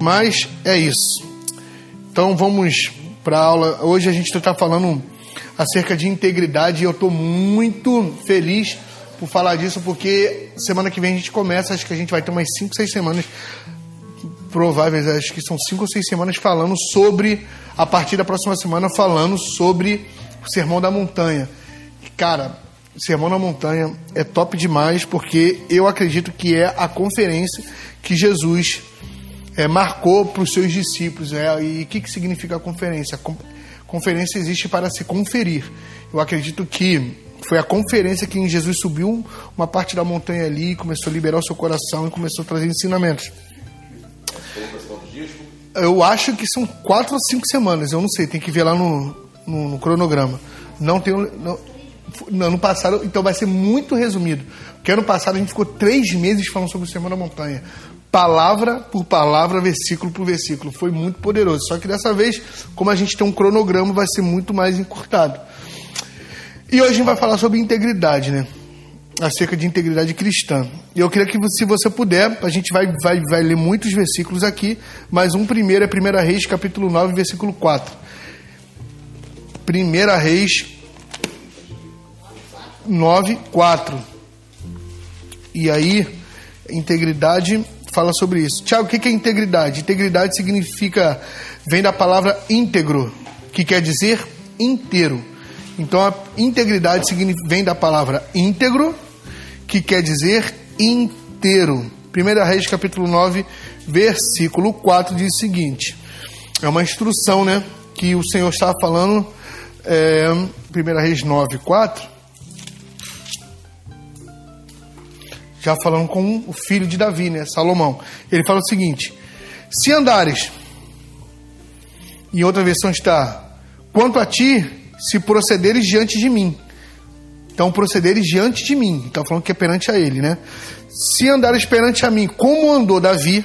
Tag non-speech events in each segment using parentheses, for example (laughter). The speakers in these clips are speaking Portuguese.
Mas é isso. Então vamos para a aula. Hoje a gente está falando acerca de integridade e eu estou muito feliz por falar disso porque semana que vem a gente começa. Acho que a gente vai ter umas 5, 6 semanas prováveis, acho que são 5 ou 6 semanas falando sobre, a partir da próxima semana, falando sobre o Sermão da Montanha. Cara, Sermão da Montanha é top demais porque eu acredito que é a conferência que Jesus é, marcou para os seus discípulos. É, e o que, que significa a conferência? Conferência existe para se conferir. Eu acredito que foi a conferência que Jesus subiu uma parte da montanha ali, começou a liberar o seu coração e começou a trazer ensinamentos. Eu acho que são quatro ou cinco semanas, eu não sei, tem que ver lá no, no, no cronograma. Não tenho. Não, no ano passado, então vai ser muito resumido. Porque ano passado a gente ficou três meses falando sobre o Sermão da Montanha palavra por palavra, versículo por versículo. Foi muito poderoso. Só que dessa vez, como a gente tem um cronograma, vai ser muito mais encurtado. E hoje a gente vai falar sobre integridade, né? Acerca de integridade cristã. E eu queria que, se você puder, a gente vai, vai, vai ler muitos versículos aqui, mas um primeiro é 1 Reis, capítulo 9, versículo 4. 1 Reis 9, 4. E aí, integridade fala sobre isso. Tiago, o que é integridade? Integridade significa, vem da palavra íntegro, que quer dizer inteiro. Então a integridade vem da palavra íntegro, que quer dizer inteiro. 1 Reis capítulo 9, versículo 4 diz o seguinte: é uma instrução, né? Que o Senhor estava falando, é, 1 Reis 9, 4 já falando com o filho de Davi, né, Salomão. Ele fala o seguinte: Se andares, em outra versão está, quanto a ti, se procederes diante de mim. Então, procederes diante de mim. Está falando que é perante a ele, né? Se andares perante a mim, como andou Davi,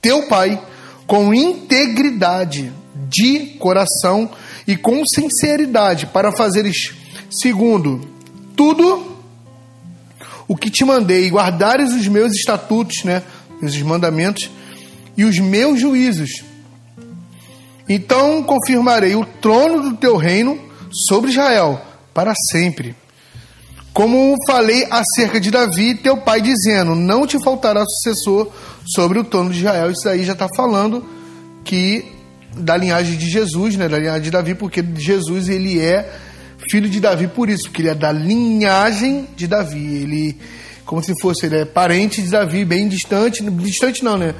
teu pai, com integridade de coração e com sinceridade, para fazeres segundo tudo o que te mandei, guardares os meus estatutos, né, os mandamentos e os meus juízos. Então confirmarei o trono do teu reino sobre Israel para sempre. Como falei acerca de Davi, teu pai, dizendo: Não te faltará sucessor sobre o trono de Israel. Isso aí já está falando que da linhagem de Jesus, né, da linhagem de Davi, porque Jesus ele é filho de Davi por isso, porque ele é da linhagem de Davi. Ele, como se fosse, ele é parente de Davi, bem distante. Distante não, né?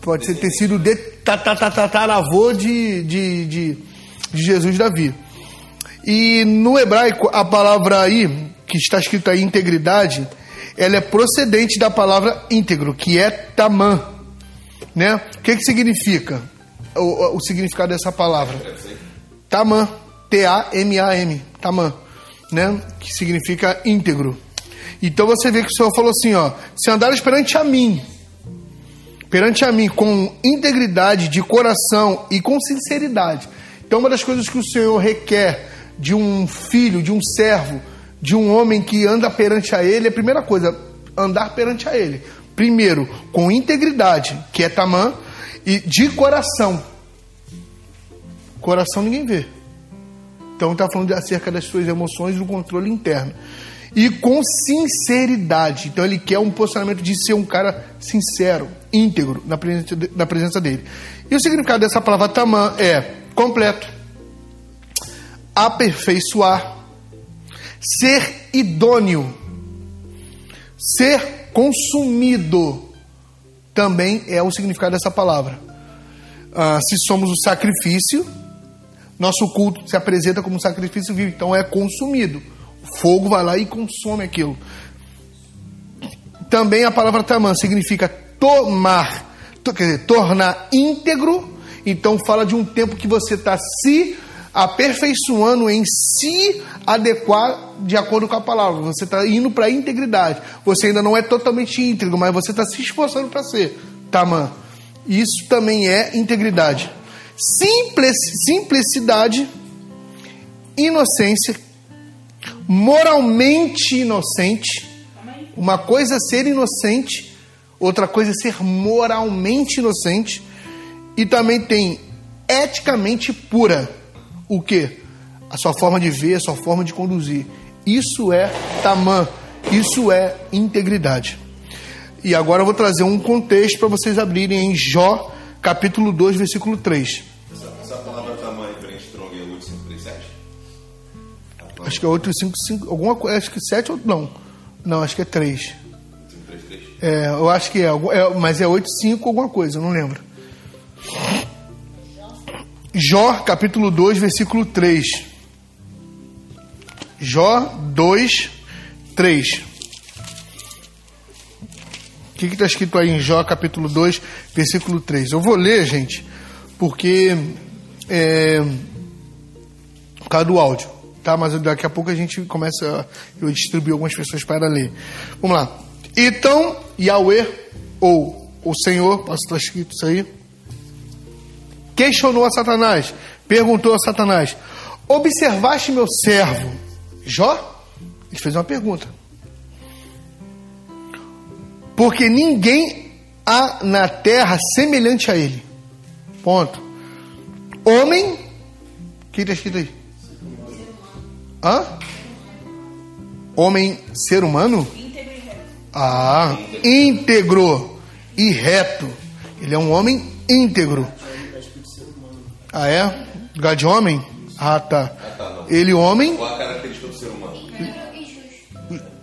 Pode ser, ter sido de, tataravô de, de, de, de Jesus Davi. E no hebraico, a palavra aí, que está escrita aí, integridade, ela é procedente da palavra íntegro, que é tamã. Né? O que, que significa o, o significado dessa palavra? Tamã. T-A-M-A-M, Tamã, né? Que significa íntegro. Então você vê que o Senhor falou assim, ó, se andares perante a mim, perante a mim com integridade de coração e com sinceridade. Então uma das coisas que o Senhor requer de um filho, de um servo, de um homem que anda perante a ele, é a primeira coisa, andar perante a ele. Primeiro, com integridade, que é tamã, e de coração. Coração ninguém vê. Então está falando acerca das suas emoções e do controle interno. E com sinceridade. Então ele quer um posicionamento de ser um cara sincero, íntegro na presença, na presença dele. E o significado dessa palavra tamã é completo, aperfeiçoar, ser idôneo, ser consumido. Também é o significado dessa palavra. Ah, se somos o sacrifício, nosso culto se apresenta como um sacrifício vivo, então é consumido. O fogo vai lá e consome aquilo. Também a palavra tamã significa tomar, quer dizer, tornar íntegro. Então fala de um tempo que você está se aperfeiçoando em se adequar de acordo com a palavra. Você está indo para a integridade. Você ainda não é totalmente íntegro, mas você está se esforçando para ser. Tamã. Isso também é integridade simplicidade, inocência, moralmente inocente. Uma coisa é ser inocente, outra coisa é ser moralmente inocente. E também tem eticamente pura. O que? A sua forma de ver, a sua forma de conduzir. Isso é tamã, isso é integridade. E agora eu vou trazer um contexto para vocês abrirem em Jó, capítulo 2, versículo 3. Essa, essa palavra tamanho em strong é 8537? Acho que é 855, alguma coisa, acho que 7 ou não. Não, acho que é 3. 8533? É, eu acho que é, é mas é 85 alguma coisa, eu não lembro. Jó, capítulo 2, versículo 3. Jó 2, 3. Que está escrito aí em Jó, capítulo 2, versículo 3? Eu vou ler, gente, porque é, por causa do áudio, tá? Mas daqui a pouco a gente começa, eu distribuir algumas pessoas para ler. Vamos lá. Então, Yahweh, ou o Senhor, posso estar escrito isso aí, questionou a Satanás, perguntou a Satanás: Observaste meu servo Jó? Ele fez uma pergunta. Porque ninguém há na terra semelhante a ele. Ponto. Homem. O que está escrito aí? Hã? Homem, ser humano? Ah, íntegro e reto. Ele é um homem íntegro. Ah, é? Lugar de homem? Ah, tá. Ele, homem, Qual a característica do ser humano?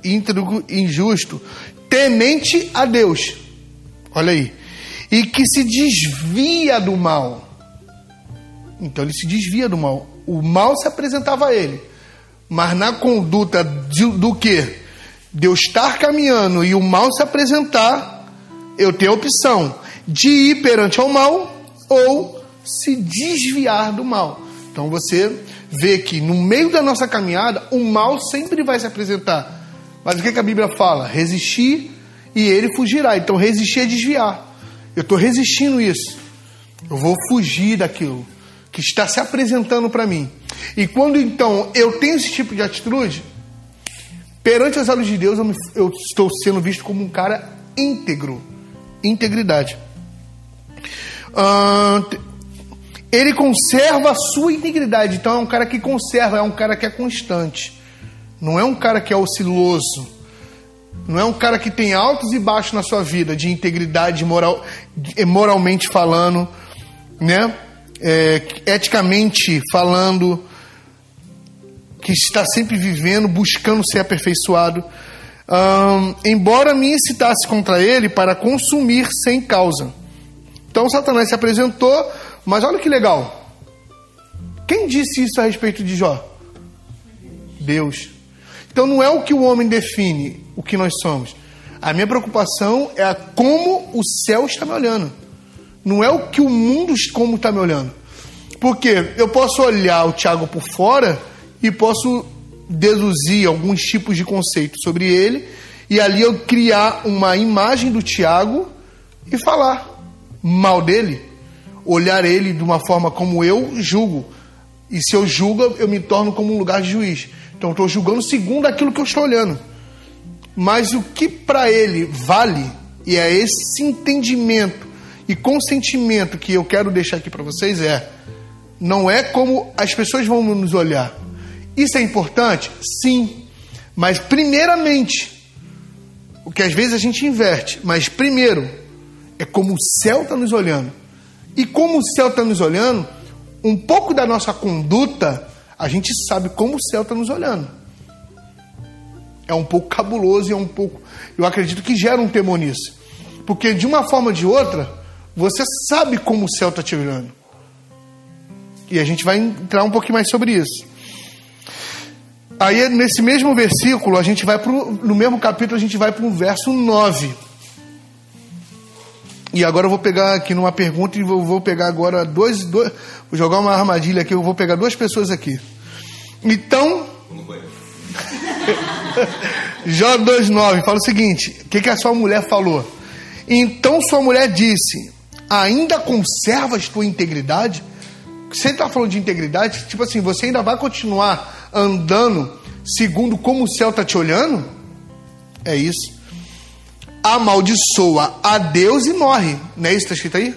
íntegro, injusto, temente a Deus. Olha aí. E que se desvia do mal. Então ele se desvia do mal. O mal se apresentava a ele. Mas na conduta de, do que? De eu estar caminhando e o mal se apresentar, eu tenho a opção de ir perante ao mal ou se desviar do mal. Então você vê que no meio da nossa caminhada, o mal sempre vai se apresentar. Mas o que, que a Bíblia fala? Resistir e ele fugirá. Então resistir é desviar. Eu estou resistindo isso. Eu vou fugir daquilo que está se apresentando para mim. E quando então eu tenho esse tipo de atitude, perante os olhos de Deus, eu, me, eu estou sendo visto como um cara íntegro. Integridade. Ah, ele conserva a sua integridade. Então é um cara que conserva, é um cara que é constante. Não é um cara que é osciloso. Não é um cara que tem altos e baixos na sua vida, de integridade moral, moralmente falando, né? É, eticamente falando, que está sempre vivendo, buscando ser aperfeiçoado. Hum, embora me incitasse contra ele para consumir sem causa. Então Satanás se apresentou, mas olha que legal. Quem disse isso a respeito de Jó? Deus. Então não é o que o homem define o que nós somos. A minha preocupação é como o céu está me olhando. Não é o que o mundo como está me olhando. Porque eu posso olhar o Tiago por fora e posso deduzir alguns tipos de conceitos sobre ele e ali eu criar uma imagem do Tiago e falar mal dele, olhar ele de uma forma como eu julgo. E se eu julgo, eu me torno como um lugar de juiz. Então, estou julgando segundo aquilo que eu estou olhando. Mas o que para ele vale, e é esse entendimento e consentimento que eu quero deixar aqui para vocês, é: não é como as pessoas vão nos olhar. Isso é importante? Sim. Mas, primeiramente, o que às vezes a gente inverte, mas primeiro, é como o céu está nos olhando. E como o céu está nos olhando, um pouco da nossa conduta a gente sabe como o céu está nos olhando. É um pouco cabuloso e é um pouco. Eu acredito que gera um temor nisso. Porque de uma forma ou de outra, você sabe como o céu está te olhando. E a gente vai entrar um pouquinho mais sobre isso. Aí, nesse mesmo versículo, a gente vai pro, no mesmo capítulo, a gente vai para o verso 9. E agora eu vou pegar aqui numa pergunta e vou, vou pegar agora dois, dois. Vou jogar uma armadilha aqui, eu vou pegar duas pessoas aqui. Então. (laughs) Jó 2,9 fala o seguinte: o que, que a sua mulher falou? Então sua mulher disse: Ainda conservas tua integridade? Você está falando de integridade? Tipo assim, você ainda vai continuar andando segundo como o céu está te olhando? É isso amaldiçoa a Deus e morre. Não é isso que está escrito aí?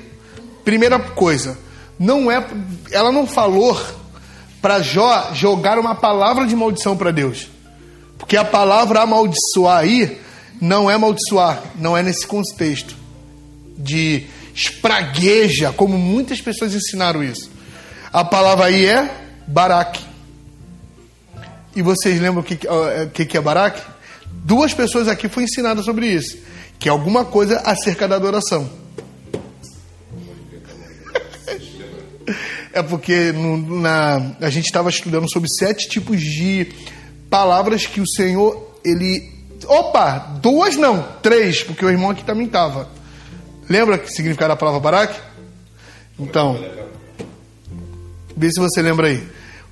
Primeira coisa, não é, ela não falou para Jó jogar uma palavra de maldição para Deus. Porque a palavra amaldiçoar aí não é amaldiçoar, não é nesse contexto de espragueja, como muitas pessoas ensinaram isso. A palavra aí é baraque. E vocês lembram o que, que, que é baraque? Duas pessoas aqui foram ensinadas sobre isso, que é alguma coisa acerca da adoração. É porque no, na, a gente estava estudando sobre sete tipos de palavras que o Senhor, ele. Opa! Duas não, três, porque o irmão aqui também estava. Lembra que significava a palavra Barak? Então, vê se você lembra aí.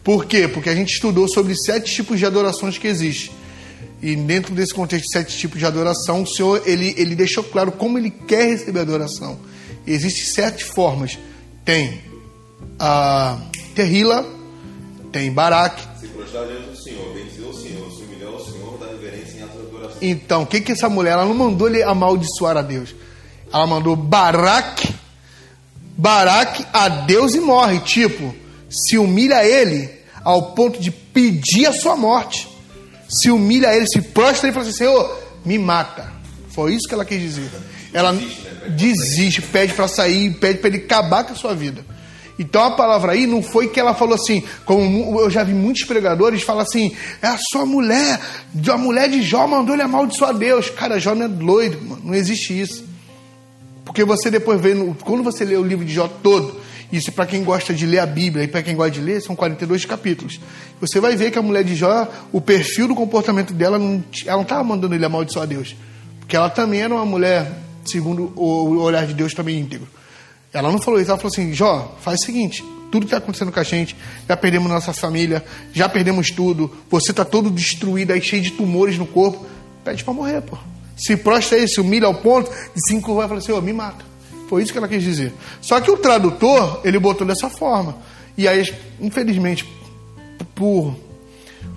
Por quê? Porque a gente estudou sobre sete tipos de adorações que existem. E dentro desse contexto de sete tipos de adoração, o Senhor ele, ele deixou claro como ele quer receber adoração. Existem sete formas. Tem a Terrila, tem Barak. Se prostrar diante do Senhor, bendizer o Senhor, se humilhar ao Senhor, dar reverência em atos de adoração. Então, o que que essa mulher, ela não mandou ele amaldiçoar a Deus. Ela mandou Barak, Barak a Deus e morre. Tipo, se humilha a ele ao ponto de pedir a sua morte. Se humilha a ele, se prostra e fala assim: Senhor, me mata. Foi isso que ela quis dizer. Ela desiste, pede para sair, pede para ele acabar com a sua vida. Então a palavra aí não foi que ela falou assim, como eu já vi muitos pregadores falar assim, é a sua mulher, a mulher de Jó mandou ele amaldiçoar Deus. Cara, Jó não é doido, mano, não existe isso. Porque você depois vê, quando você lê o livro de Jó todo, isso para quem gosta de ler a Bíblia e para quem gosta de ler, são 42 capítulos. Você vai ver que a mulher de Jó, o perfil do comportamento dela, não, ela não estava mandando ele amaldiçoar Deus. Porque ela também era uma mulher, segundo o olhar de Deus, também íntegro. Ela não falou isso, ela falou assim: Jó, faz o seguinte, tudo que está acontecendo com a gente, já perdemos nossa família, já perdemos tudo, você está todo destruído aí, cheio de tumores no corpo, pede para morrer, pô. Se prostra aí, se humilha ao ponto de se encurvar e falar assim: oh, me mata. Foi isso que ela quis dizer. Só que o tradutor, ele botou dessa forma. E aí, infelizmente, por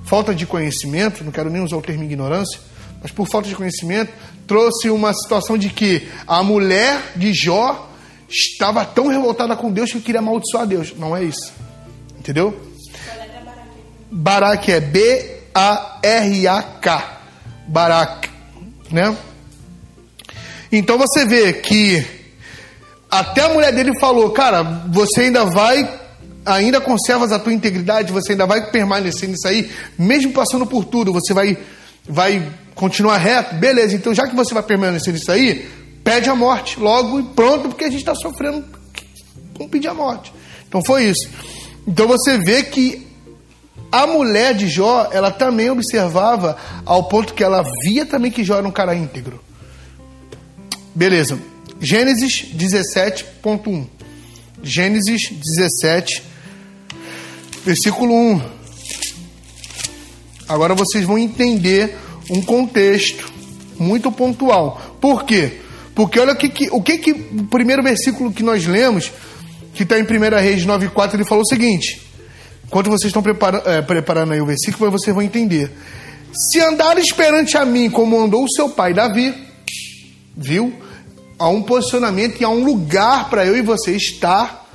falta de conhecimento, não quero nem usar o termo ignorância, mas por falta de conhecimento, trouxe uma situação de que a mulher de Jó estava tão revoltada com Deus que queria amaldiçoar Deus. Não é isso. Entendeu? Barak é B-A-R-A-K. Barak. Né? Então você vê que até a mulher dele falou, cara, você ainda vai, ainda conservas a tua integridade, você ainda vai permanecer nisso aí, mesmo passando por tudo, você vai, vai continuar reto, beleza, então já que você vai permanecer nisso aí, pede a morte logo e pronto, porque a gente está sofrendo, vamos pedir a morte. Então foi isso. Então você vê que a mulher de Jó, ela também observava ao ponto que ela via também que Jó era um cara íntegro. Beleza. Gênesis 17.1. Gênesis 17, versículo 1. Agora vocês vão entender um contexto muito pontual. Por quê? Porque olha o que, que, o que, que o primeiro versículo que nós lemos, que está em 1 Reis 9,4, ele falou o seguinte: enquanto vocês estão prepara, é, preparando aí o versículo, vocês vão entender. Se andares perante a mim como andou o seu pai Davi, viu? Há um posicionamento e há um lugar para eu e você estar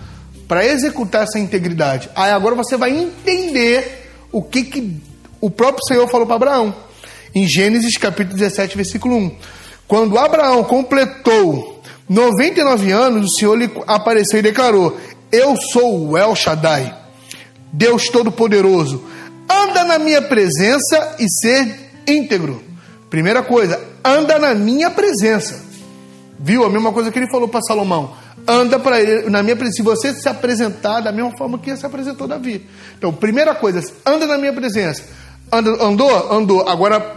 para executar essa integridade. Aí agora você vai entender o que, que o próprio Senhor falou para Abraão. Em Gênesis capítulo 17, versículo 1. Quando Abraão completou 99 anos, o Senhor lhe apareceu e declarou: Eu sou o El Shaddai, Deus Todo-Poderoso. Anda na minha presença e ser íntegro. Primeira coisa, anda na minha presença. Viu? A mesma coisa que ele falou para Salomão. Anda para ele na minha presença. Se você se apresentar da mesma forma que se apresentou Davi. Então, primeira coisa, anda na minha presença. Andou? Andou. Agora,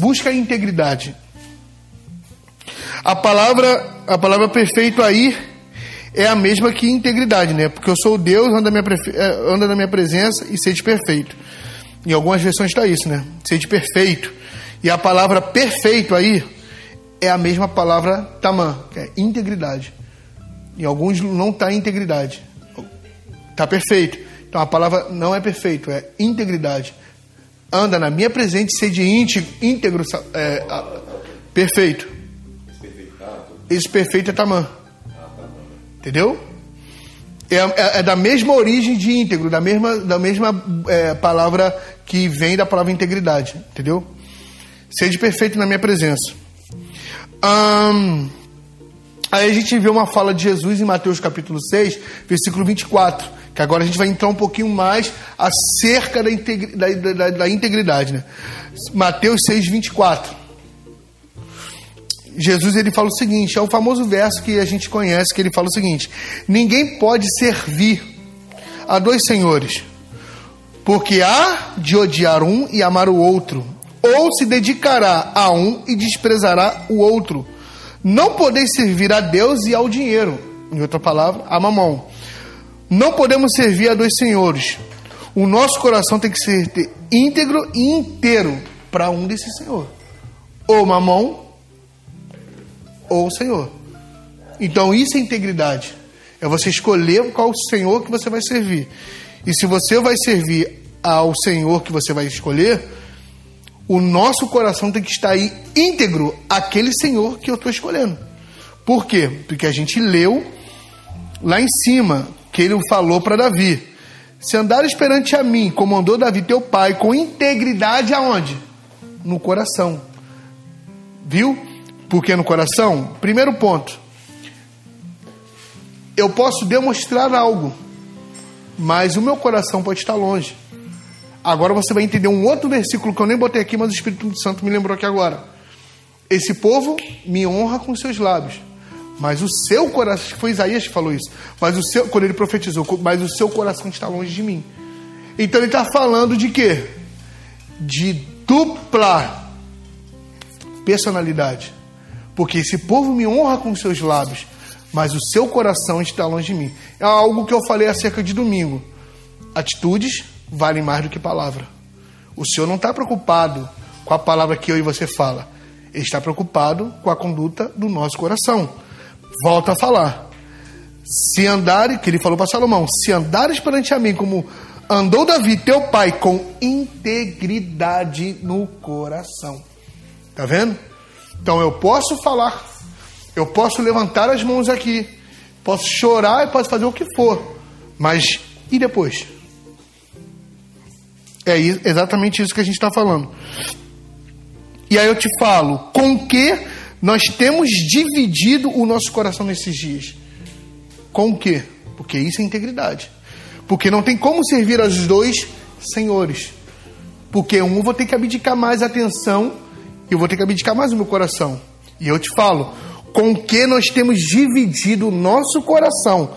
busca a integridade. A palavra, a palavra perfeito aí é a mesma que integridade, né? Porque eu sou Deus, anda na minha, eh, anda na minha presença e sede perfeito. Em algumas versões está isso, né? Sede perfeito. E a palavra perfeito aí é a mesma palavra tamã, que é integridade. Em alguns não está integridade. Está perfeito. Então a palavra não é perfeito, é integridade. Anda na minha presença e sede íntegro, é, perfeito. Esse perfeito é Tamã. Entendeu? É, é, é da mesma origem de íntegro, da mesma, da mesma é, palavra que vem da palavra integridade. Entendeu? Seja perfeito na minha presença. Hum, aí a gente vê uma fala de Jesus em Mateus capítulo 6, versículo 24, que agora a gente vai entrar um pouquinho mais acerca da, integri, da, da, da integridade. Né? Mateus 6, 24. Jesus ele fala o seguinte, é o famoso verso que a gente conhece, que ele fala o seguinte: Ninguém pode servir a dois senhores, porque há de odiar um e amar o outro, ou se dedicará a um e desprezará o outro. Não podeis servir a Deus e ao dinheiro. Em outra palavra, a mamão. Não podemos servir a dois senhores. O nosso coração tem que ser íntegro e inteiro para um desses senhor. Ou mamão, ou o Senhor. Então isso é integridade. É você escolher qual Senhor que você vai servir. E se você vai servir ao Senhor que você vai escolher, o nosso coração tem que estar aí íntegro àquele Senhor que eu estou escolhendo. Por quê? Porque a gente leu lá em cima que ele falou para Davi: Se andares perante a mim, como andou Davi teu pai, com integridade aonde? No coração. Viu? Por que no coração? Primeiro ponto. Eu posso demonstrar algo, mas o meu coração pode estar longe. Agora você vai entender um outro versículo que eu nem botei aqui, mas o Espírito Santo me lembrou aqui agora. Esse povo me honra com seus lábios, mas o seu coração, foi Isaías que falou isso, mas o seu, quando ele profetizou, mas o seu coração está longe de mim. Então ele está falando de quê? De dupla personalidade. Porque esse povo me honra com seus lábios, mas o seu coração está longe de mim. É algo que eu falei acerca de domingo. Atitudes valem mais do que palavra. O Senhor não está preocupado com a palavra que eu e você fala. Ele está preocupado com a conduta do nosso coração. Volta a falar. Se andares, que ele falou para Salomão, se andares perante a mim como andou Davi, teu pai, com integridade no coração. Tá vendo? Então eu posso falar, eu posso levantar as mãos aqui, posso chorar e posso fazer o que for, mas e depois? É exatamente isso que a gente está falando. E aí eu te falo, com que nós temos dividido o nosso coração nesses dias? Com o quê? Porque isso é integridade. Porque não tem como servir aos dois senhores. Porque um eu vou ter que abdicar mais atenção e eu vou ter que abdicar mais o meu coração. E eu te falo, com que nós temos dividido o nosso coração?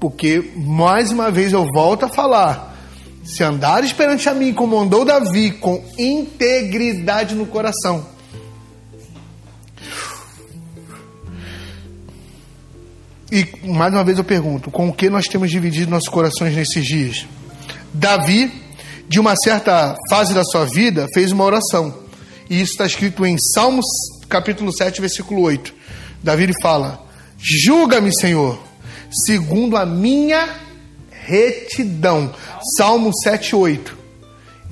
Porque, mais uma vez, eu volto a falar se andares perante a mim, como andou Davi, com integridade no coração. E mais uma vez eu pergunto: com o que nós temos dividido nossos corações nesses dias? Davi, de uma certa fase da sua vida, fez uma oração. E isso está escrito em Salmos capítulo 7, versículo 8. Davi fala: Julga-me, Senhor, segundo a minha retidão. Salmo 7,8.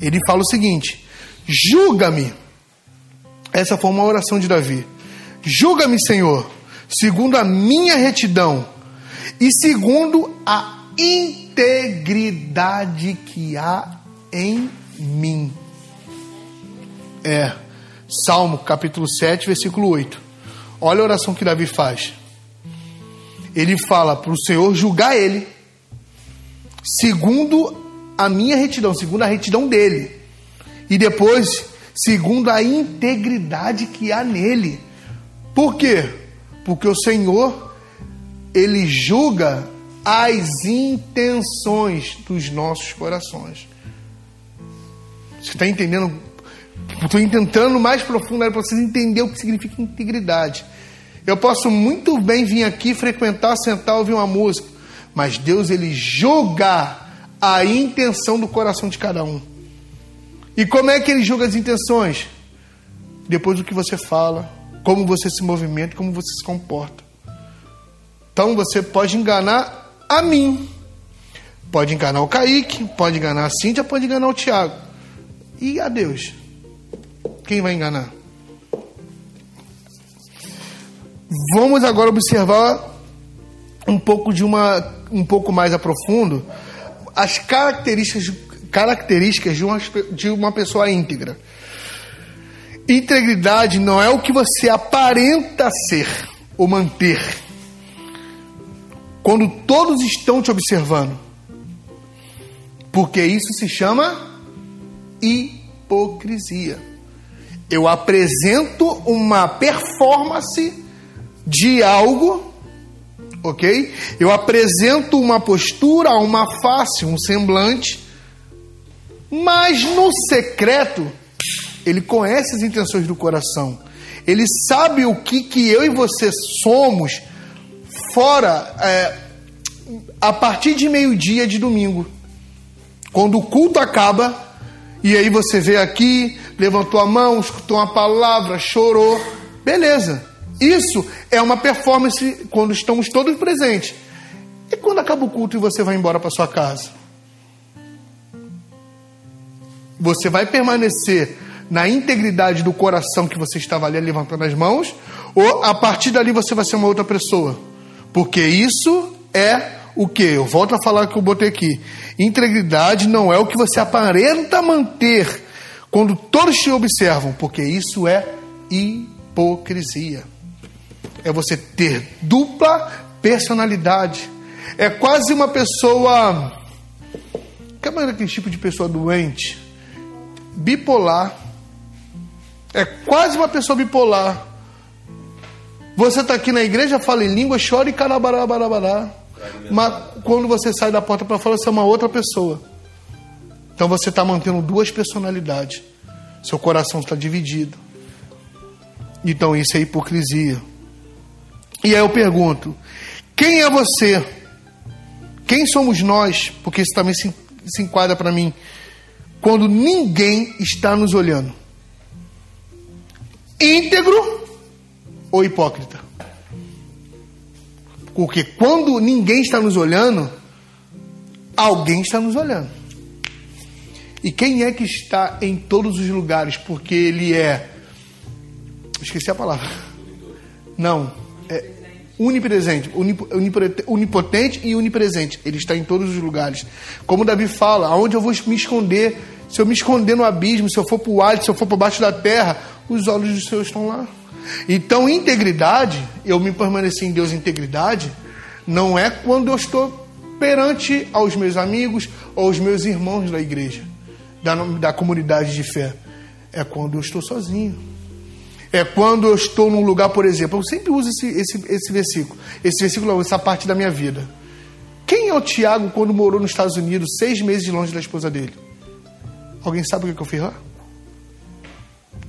Ele fala o seguinte: Julga-me. Essa foi uma oração de Davi. Julga-me, Senhor, segundo a minha retidão e segundo a integridade que há em mim. É, Salmo capítulo 7, versículo 8. Olha a oração que Davi faz. Ele fala para o Senhor julgar ele segundo a minha retidão, segundo a retidão dele. E depois, segundo a integridade que há nele. Por quê? Porque o Senhor, ele julga as intenções dos nossos corações. Você está entendendo? Estou tentando mais profundo para vocês entenderem o que significa integridade. Eu posso muito bem vir aqui, frequentar, sentar, ouvir uma música mas Deus ele julga a intenção do coração de cada um. E como é que ele julga as intenções? Depois do que você fala, como você se movimenta, como você se comporta. Então você pode enganar a mim, pode enganar o Kaique, pode enganar a Cíntia, pode enganar o Tiago. E a Deus? Quem vai enganar? Vamos agora observar um pouco de uma um pouco mais a profundo as características características de uma, de uma pessoa íntegra. Integridade não é o que você aparenta ser ou manter quando todos estão te observando. Porque isso se chama hipocrisia. Eu apresento uma performance de algo, ok? Eu apresento uma postura, uma face, um semblante, mas no secreto, ele conhece as intenções do coração. Ele sabe o que, que eu e você somos fora, é, a partir de meio-dia de domingo. Quando o culto acaba, e aí você vê aqui, levantou a mão, escutou uma palavra, chorou. Beleza. Isso é uma performance quando estamos todos presentes. E quando acaba o culto e você vai embora para sua casa? Você vai permanecer na integridade do coração que você estava ali levantando as mãos, ou a partir dali você vai ser uma outra pessoa? Porque isso é o que? Eu volto a falar que eu botei aqui. Integridade não é o que você aparenta manter quando todos te observam, porque isso é hipocrisia. É você ter dupla personalidade. É quase uma pessoa. Que é aquele tipo de pessoa doente? Bipolar. É quase uma pessoa bipolar. Você está aqui na igreja, fala em língua, chora e carabarabarabara. Mas quando você sai da porta para fora, você é uma outra pessoa. Então você está mantendo duas personalidades. Seu coração está dividido. Então isso é hipocrisia. E aí eu pergunto: quem é você? Quem somos nós? Porque isso também se, se enquadra para mim. Quando ninguém está nos olhando. Íntegro ou hipócrita? Porque quando ninguém está nos olhando, alguém está nos olhando. E quem é que está em todos os lugares? Porque ele é. Esqueci a palavra. Não. É unipresente, onipotente e unipresente. Ele está em todos os lugares. Como Davi fala, aonde eu vou me esconder? Se eu me esconder no abismo, se eu for para o alto, se eu for para baixo da terra, os olhos do Senhor estão lá. Então, integridade, eu me permanecer em Deus integridade, não é quando eu estou perante aos meus amigos ou aos meus irmãos da igreja, da, da comunidade de fé. É quando eu estou sozinho. É quando eu estou num lugar, por exemplo, eu sempre uso esse, esse, esse versículo, esse versículo, essa parte da minha vida. Quem é o Tiago quando morou nos Estados Unidos, seis meses longe da esposa dele? Alguém sabe o que eu fiz lá?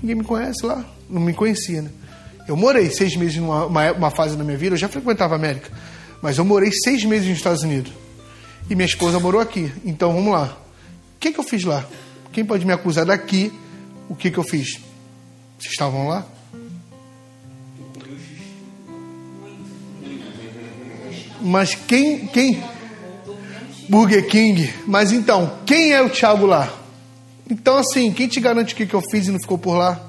Ninguém me conhece lá, não me conhecia, né? Eu morei seis meses numa uma, uma fase da minha vida, eu já frequentava a América, mas eu morei seis meses nos Estados Unidos. E minha esposa morou aqui. Então vamos lá. O que, que eu fiz lá? Quem pode me acusar daqui? O que, que eu fiz? Vocês estavam lá? Mas quem, quem? Burger King. Mas então, quem é o Thiago lá? Então, assim, quem te garante que, que eu fiz e não ficou por lá?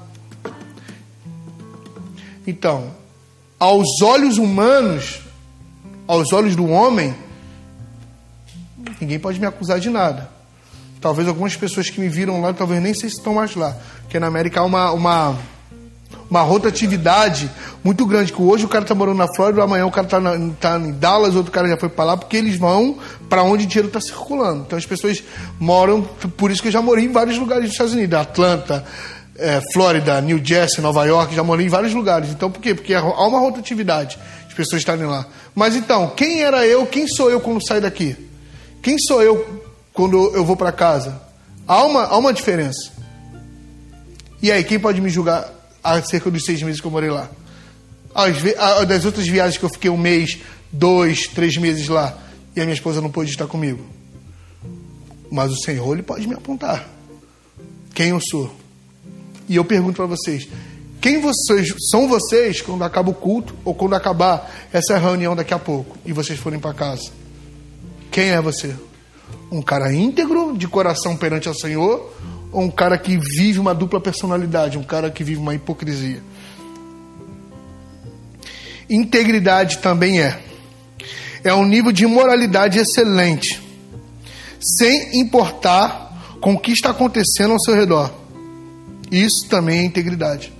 Então, aos olhos humanos, aos olhos do homem, ninguém pode me acusar de nada. Talvez algumas pessoas que me viram lá, talvez nem sei se estão mais lá. Porque na América há uma, uma, uma rotatividade muito grande. Que hoje o cara está morando na Flórida, amanhã o cara está tá em Dallas, outro cara já foi para lá, porque eles vão para onde o dinheiro está circulando. Então as pessoas moram, por isso que eu já morei em vários lugares dos Estados Unidos, Atlanta, é, Flórida, New Jersey, Nova York, já morei em vários lugares. Então, por quê? Porque há uma rotatividade de pessoas estarem lá. Mas então, quem era eu? Quem sou eu quando saio daqui? Quem sou eu quando eu vou para casa? Há uma, há uma diferença. E aí, quem pode me julgar acerca dos seis meses que eu morei lá? As, das outras viagens que eu fiquei um mês, dois, três meses lá, e a minha esposa não pôde estar comigo. Mas o Senhor, Ele pode me apontar. Quem eu sou? E eu pergunto para vocês: quem vocês são vocês quando acaba o culto ou quando acabar essa reunião daqui a pouco e vocês forem para casa? Quem é você? Um cara íntegro de coração perante ao Senhor ou um cara que vive uma dupla personalidade, um cara que vive uma hipocrisia? Integridade também é é um nível de moralidade excelente, sem importar com o que está acontecendo ao seu redor. Isso também é integridade.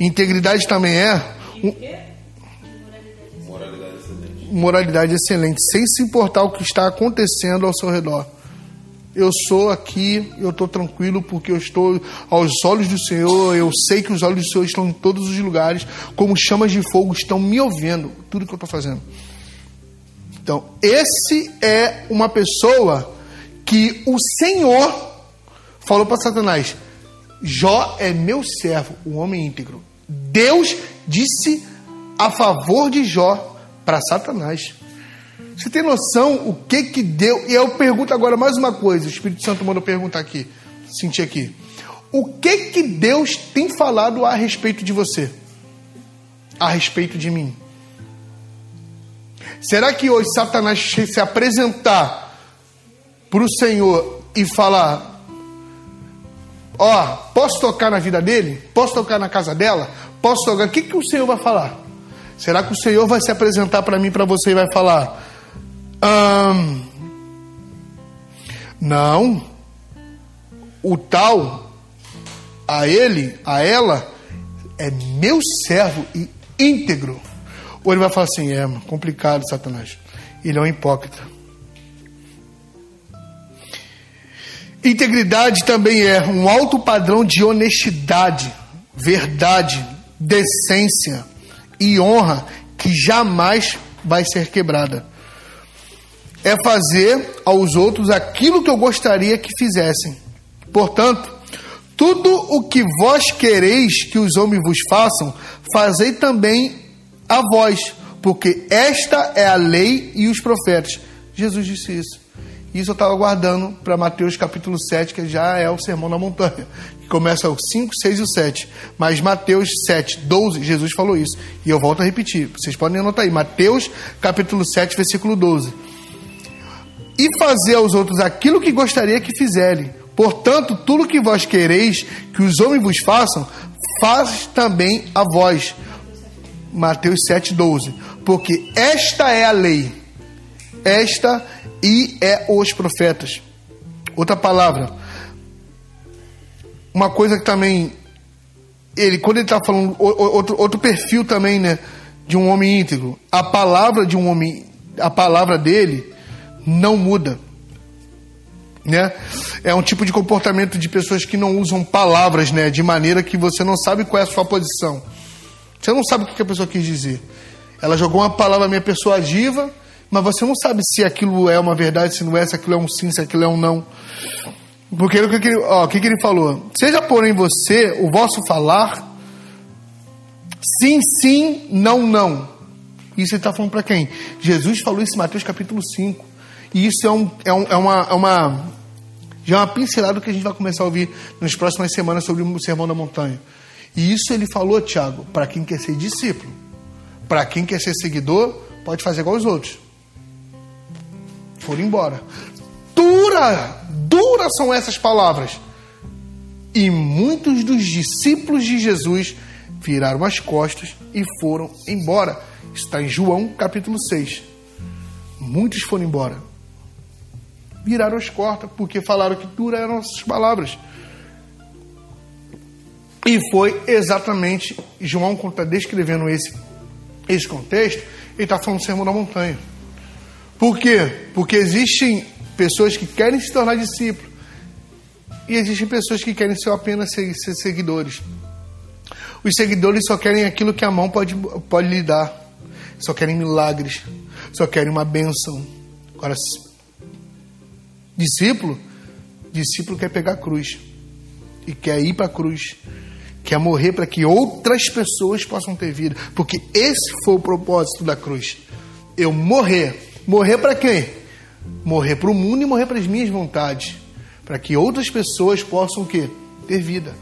Integridade também é um-. Moralidade excelente, sem se importar o que está acontecendo ao seu redor. Eu sou aqui, eu estou tranquilo porque eu estou aos olhos do Senhor, eu sei que os olhos do Senhor estão em todos os lugares, como chamas de fogo estão me ouvindo, tudo que eu estou fazendo. Então, esse é uma pessoa que o Senhor falou para Satanás: Jó é meu servo, o homem íntegro. Deus disse a favor de Jó para Satanás. Você tem noção o que que deu? E eu pergunto agora mais uma coisa. O Espírito Santo mandou perguntar aqui. Senti aqui. O que que Deus tem falado a respeito de você? A respeito de mim? Será que hoje Satanás se apresentar para o Senhor e falar: Ó, posso tocar na vida dele? Posso tocar na casa dela? Posso tocar? O que, que o Senhor vai falar? Será que o Senhor vai se apresentar para mim, para você e vai falar: Não, o tal, a ele, a ela, é meu servo e íntegro. Ou ele vai falar assim: É, complicado, Satanás. Ele é um hipócrita. Integridade também é um alto padrão de honestidade, verdade, decência e honra que jamais vai ser quebrada. É fazer aos outros aquilo que eu gostaria que fizessem. Portanto, tudo o que vós quereis que os homens vos façam, fazei também a vós, porque esta é a lei e os profetas. Jesus disse isso. Isso eu estava guardando para Mateus capítulo 7, que já é o Sermão da Montanha, que começa o 5, 6 e o 7. Mas Mateus 7, 12, Jesus falou isso. E eu volto a repetir, vocês podem anotar aí. Mateus capítulo 7, versículo 12. E fazer aos outros aquilo que gostaria que fizerem. Portanto, tudo que vós quereis que os homens vos façam, faz também a vós. Mateus 7, 12. Porque esta é a lei. Esta e é os profetas. Outra palavra. Uma coisa que também. Ele, quando ele está falando. Outro, outro perfil também, né? De um homem íntegro. A palavra de um homem. A palavra dele não muda. Né? É um tipo de comportamento de pessoas que não usam palavras, né? De maneira que você não sabe qual é a sua posição. Você não sabe o que a pessoa quis dizer. Ela jogou uma palavra meio persuasiva, mas você não sabe se aquilo é uma verdade, se não é, se aquilo é um sim, se aquilo é um não. Porque o que, que ele, ó, que, que ele falou? Seja, porém, você, o vosso falar, sim, sim, não, não. Isso ele está falando para quem? Jesus falou isso em Mateus capítulo 5. E isso é, um, é, um, é, uma, é uma. Já é uma pincelada que a gente vai começar a ouvir nas próximas semanas sobre o Sermão da Montanha. E isso ele falou, Tiago, para quem quer ser discípulo. Para quem quer ser seguidor, pode fazer igual os outros. Foram embora. Dura, dura são essas palavras. E muitos dos discípulos de Jesus viraram as costas e foram embora. Está em João capítulo 6. Muitos foram embora. Viraram as costas porque falaram que dura eram essas palavras. E foi exatamente João, está descrevendo esse, esse contexto, ele está falando do Sermão da Montanha. Por quê? Porque existem pessoas que querem se tornar discípulos e existem pessoas que querem ser apenas ser, ser seguidores. Os seguidores só querem aquilo que a mão pode, pode lhe dar. Só querem milagres. Só querem uma bênção. Agora, discípulo, discípulo quer pegar a cruz. E quer ir para a cruz. Quer morrer para que outras pessoas possam ter vida. Porque esse foi o propósito da cruz. Eu morrer. Morrer para quem? Morrer para o mundo e morrer para as minhas vontades. Para que outras pessoas possam quê? Ter vida.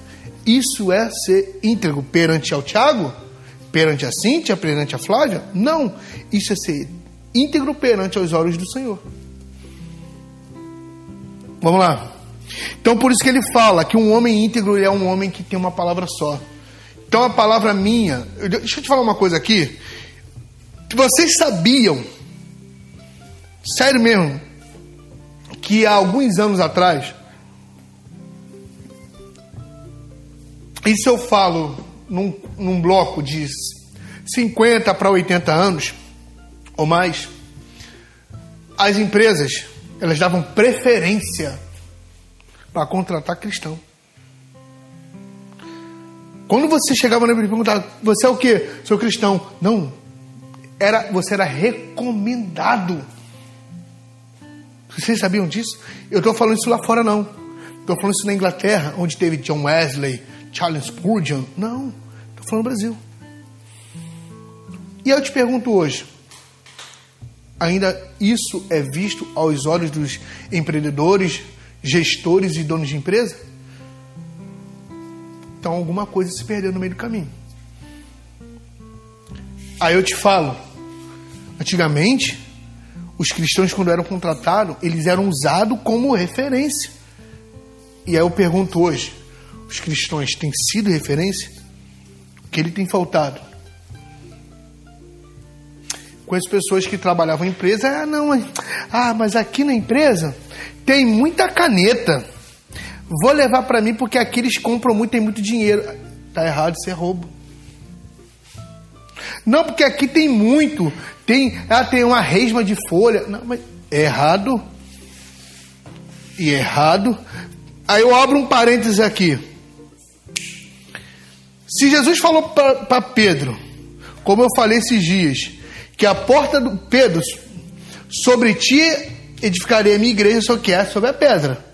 Isso é ser íntegro perante ao Tiago? Perante a Cíntia? Perante a Flávia? Não. Isso é ser íntegro perante aos olhos do Senhor. Vamos lá. Então, por isso que ele fala que um homem íntegro é um homem que tem uma palavra só. Então, a palavra minha. Deixa eu te falar uma coisa aqui. Vocês sabiam sério mesmo, que há alguns anos atrás, isso eu falo num, num bloco de 50 para 80 anos ou mais, as empresas elas davam preferência para contratar cristão. Quando você chegava na e perguntava, você é o que? Sou cristão. Não. Era, você era recomendado. Vocês sabiam disso? Eu estou falando isso lá fora, não. Estou falando isso na Inglaterra, onde teve John Wesley, Charles Spurgeon. Não. Estou falando no Brasil. E eu te pergunto hoje: ainda isso é visto aos olhos dos empreendedores, gestores e donos de empresa? Então alguma coisa se perdeu no meio do caminho. Aí eu te falo, antigamente, os cristãos quando eram contratados, eles eram usados como referência. E aí eu pergunto hoje, os cristãos têm sido referência? O que ele tem faltado? Conheço pessoas que trabalhavam em empresa, ah, não, ah, mas aqui na empresa tem muita caneta. Vou levar para mim porque aqui eles compram muito, tem muito dinheiro. Tá errado, isso é roubo. Não, porque aqui tem muito. Tem, ah, tem uma resma de folha. Não, mas é errado. E é errado. Aí eu abro um parênteses aqui. Se Jesus falou para Pedro, como eu falei esses dias, que a porta do Pedro, sobre ti edificarei a minha igreja, só que é sobre a pedra.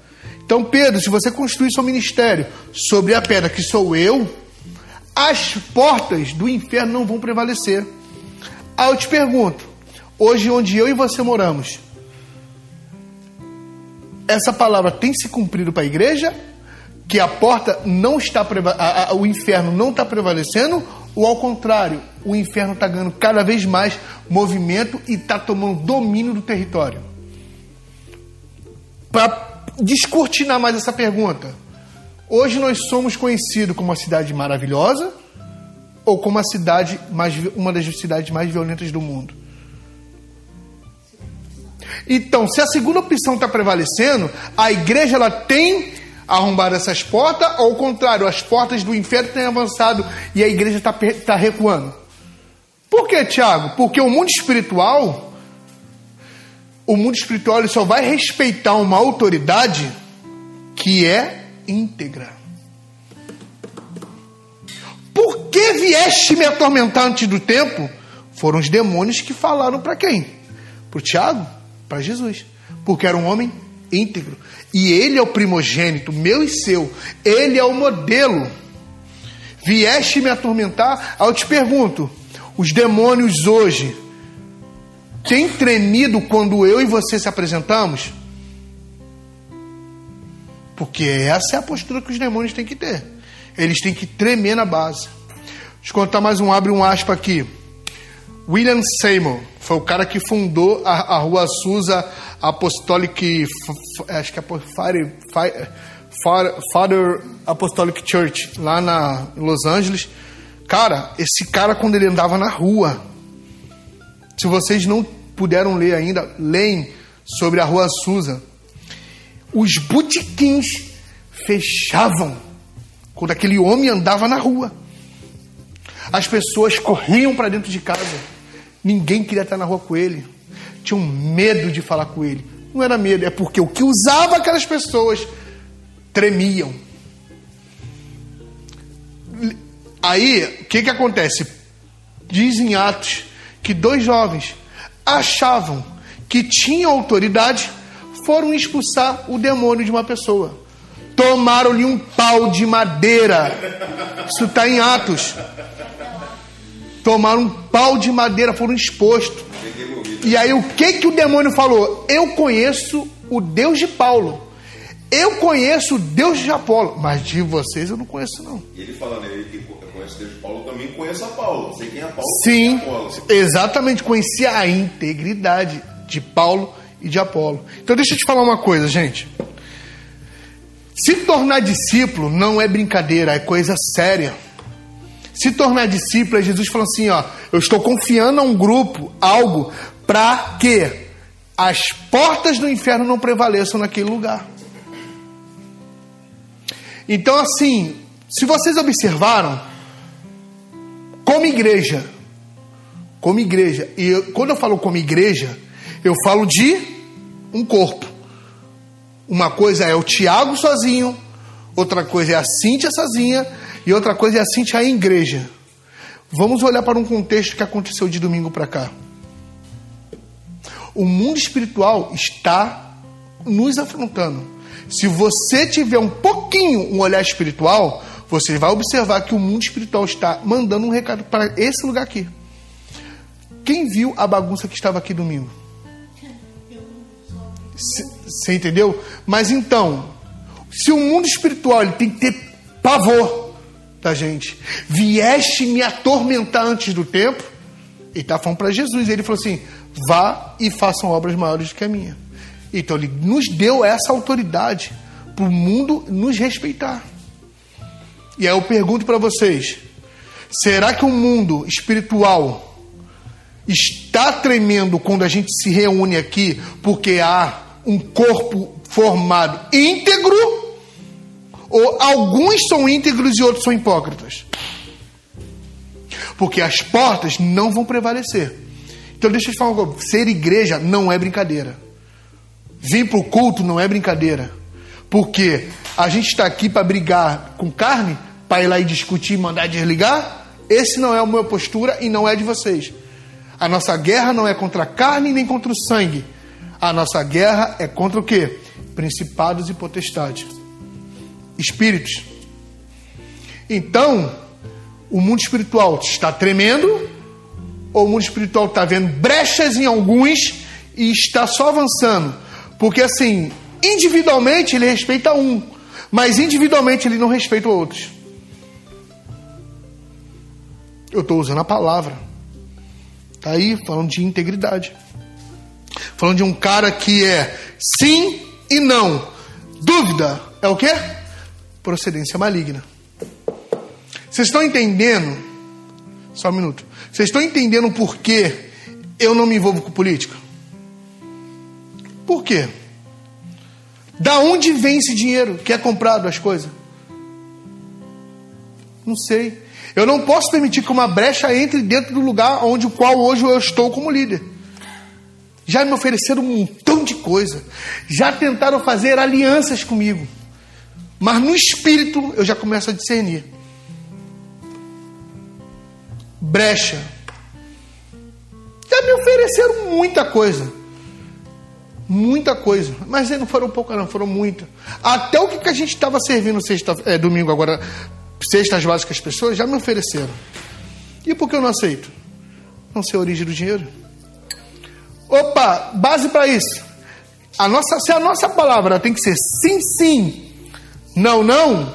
Então, Pedro, se você construir seu ministério sobre a pedra que sou eu, as portas do inferno não vão prevalecer. Aí eu te pergunto, hoje onde eu e você moramos, essa palavra tem se cumprido para a igreja? Que a porta não está, a, a, o inferno não está prevalecendo? Ou ao contrário, o inferno está ganhando cada vez mais movimento e está tomando domínio do território? Para descortinar mais essa pergunta. Hoje nós somos conhecidos como uma cidade maravilhosa ou como a cidade mais, uma das cidades mais violentas do mundo? Então, se a segunda opção está prevalecendo, a igreja ela tem arrombado essas portas, ou ao contrário, as portas do inferno têm avançado e a igreja está tá recuando. Por que, Tiago? Porque o mundo espiritual o mundo espiritual ele só vai respeitar uma autoridade que é íntegra. Por que vieste me atormentar antes do tempo? Foram os demônios que falaram para quem? Para Tiago? Para Jesus. Porque era um homem íntegro. E ele é o primogênito, meu e seu. Ele é o modelo. Vieste me atormentar? Aí eu te pergunto: os demônios hoje tem tremido quando eu e você se apresentamos? Porque essa é a postura que os demônios têm que ter. Eles têm que tremer na base. Deixa eu contar mais um, abre um aspa aqui. William Seymour foi o cara que fundou a, a rua Susa Apostolic, acho que é Father, Father Apostolic Church, lá na Los Angeles. Cara, esse cara, quando ele andava na rua, se vocês não puderam ler ainda, leem sobre a rua Susa. Os botiquins fechavam quando aquele homem andava na rua. As pessoas corriam para dentro de casa. Ninguém queria estar na rua com ele. Tinham medo de falar com ele. Não era medo, é porque o que usava aquelas pessoas tremiam. Aí, o que, que acontece? Dizem Atos que dois jovens achavam que tinham autoridade, foram expulsar o demônio de uma pessoa. Tomaram-lhe um pau de madeira. Isso está em Atos. Tomaram um pau de madeira, foram expostos. E aí o que que o demônio falou? Eu conheço o Deus de Paulo. Eu conheço o Deus de Apolo, mas de vocês eu não conheço não. E ele falando, ele conhece Deus de Paulo, também conheço a Paulo. Sei quem é Paulo. Sim, é Apolo. exatamente. Conhecia a integridade de Paulo e de Apolo. Então deixa eu te falar uma coisa, gente. Se tornar discípulo não é brincadeira, é coisa séria. Se tornar discípulo, é Jesus falando assim, ó, eu estou confiando a um grupo algo para quê? as portas do inferno não prevaleçam naquele lugar. Então, assim, se vocês observaram, como igreja, como igreja, e quando eu falo como igreja, eu falo de um corpo. Uma coisa é o Tiago sozinho, outra coisa é a Cíntia sozinha, e outra coisa é a Cíntia em igreja. Vamos olhar para um contexto que aconteceu de domingo para cá. O mundo espiritual está nos afrontando. Se você tiver um pouquinho um olhar espiritual, você vai observar que o mundo espiritual está mandando um recado para esse lugar aqui. Quem viu a bagunça que estava aqui domingo? Você entendeu? Mas então, se o mundo espiritual ele tem que ter pavor da gente, vieste me atormentar antes do tempo, ele está falando para Jesus. Ele falou assim: vá e façam obras maiores do que a minha. Então ele nos deu essa autoridade para o mundo nos respeitar. E aí eu pergunto para vocês: será que o mundo espiritual está tremendo quando a gente se reúne aqui porque há um corpo formado íntegro, ou alguns são íntegros e outros são hipócritas. Porque as portas não vão prevalecer. Então deixa eu te falar uma coisa: ser igreja não é brincadeira. Vir para o culto não é brincadeira. Porque a gente está aqui para brigar com carne, para ir lá e discutir e mandar desligar. Esse não é a minha postura e não é de vocês. A nossa guerra não é contra a carne nem contra o sangue a nossa guerra é contra o quê? Principados e potestades. Espíritos. Então, o mundo espiritual está tremendo, ou o mundo espiritual está vendo brechas em alguns e está só avançando. Porque assim, individualmente ele respeita um, mas individualmente ele não respeita outros. Eu estou usando a palavra. Está aí falando de integridade. Falando de um cara que é sim e não. Dúvida é o quê? Procedência maligna. Vocês estão entendendo? Só um minuto. Vocês estão entendendo por que eu não me envolvo com política? Por quê? Da onde vem esse dinheiro que é comprado as coisas? Não sei. Eu não posso permitir que uma brecha entre dentro do lugar onde o qual hoje eu estou como líder. Já me ofereceram um montão de coisa. Já tentaram fazer alianças comigo. Mas no espírito eu já começo a discernir. Brecha. Já me ofereceram muita coisa. Muita coisa. Mas não foram pouca, não, foram muita. Até o que a gente estava servindo sexta, é, domingo agora, cestas básicas pessoas, já me ofereceram. E por que eu não aceito? Não sei a origem do dinheiro. Opa, base para isso. A nossa, se a nossa palavra tem que ser sim, sim, não, não.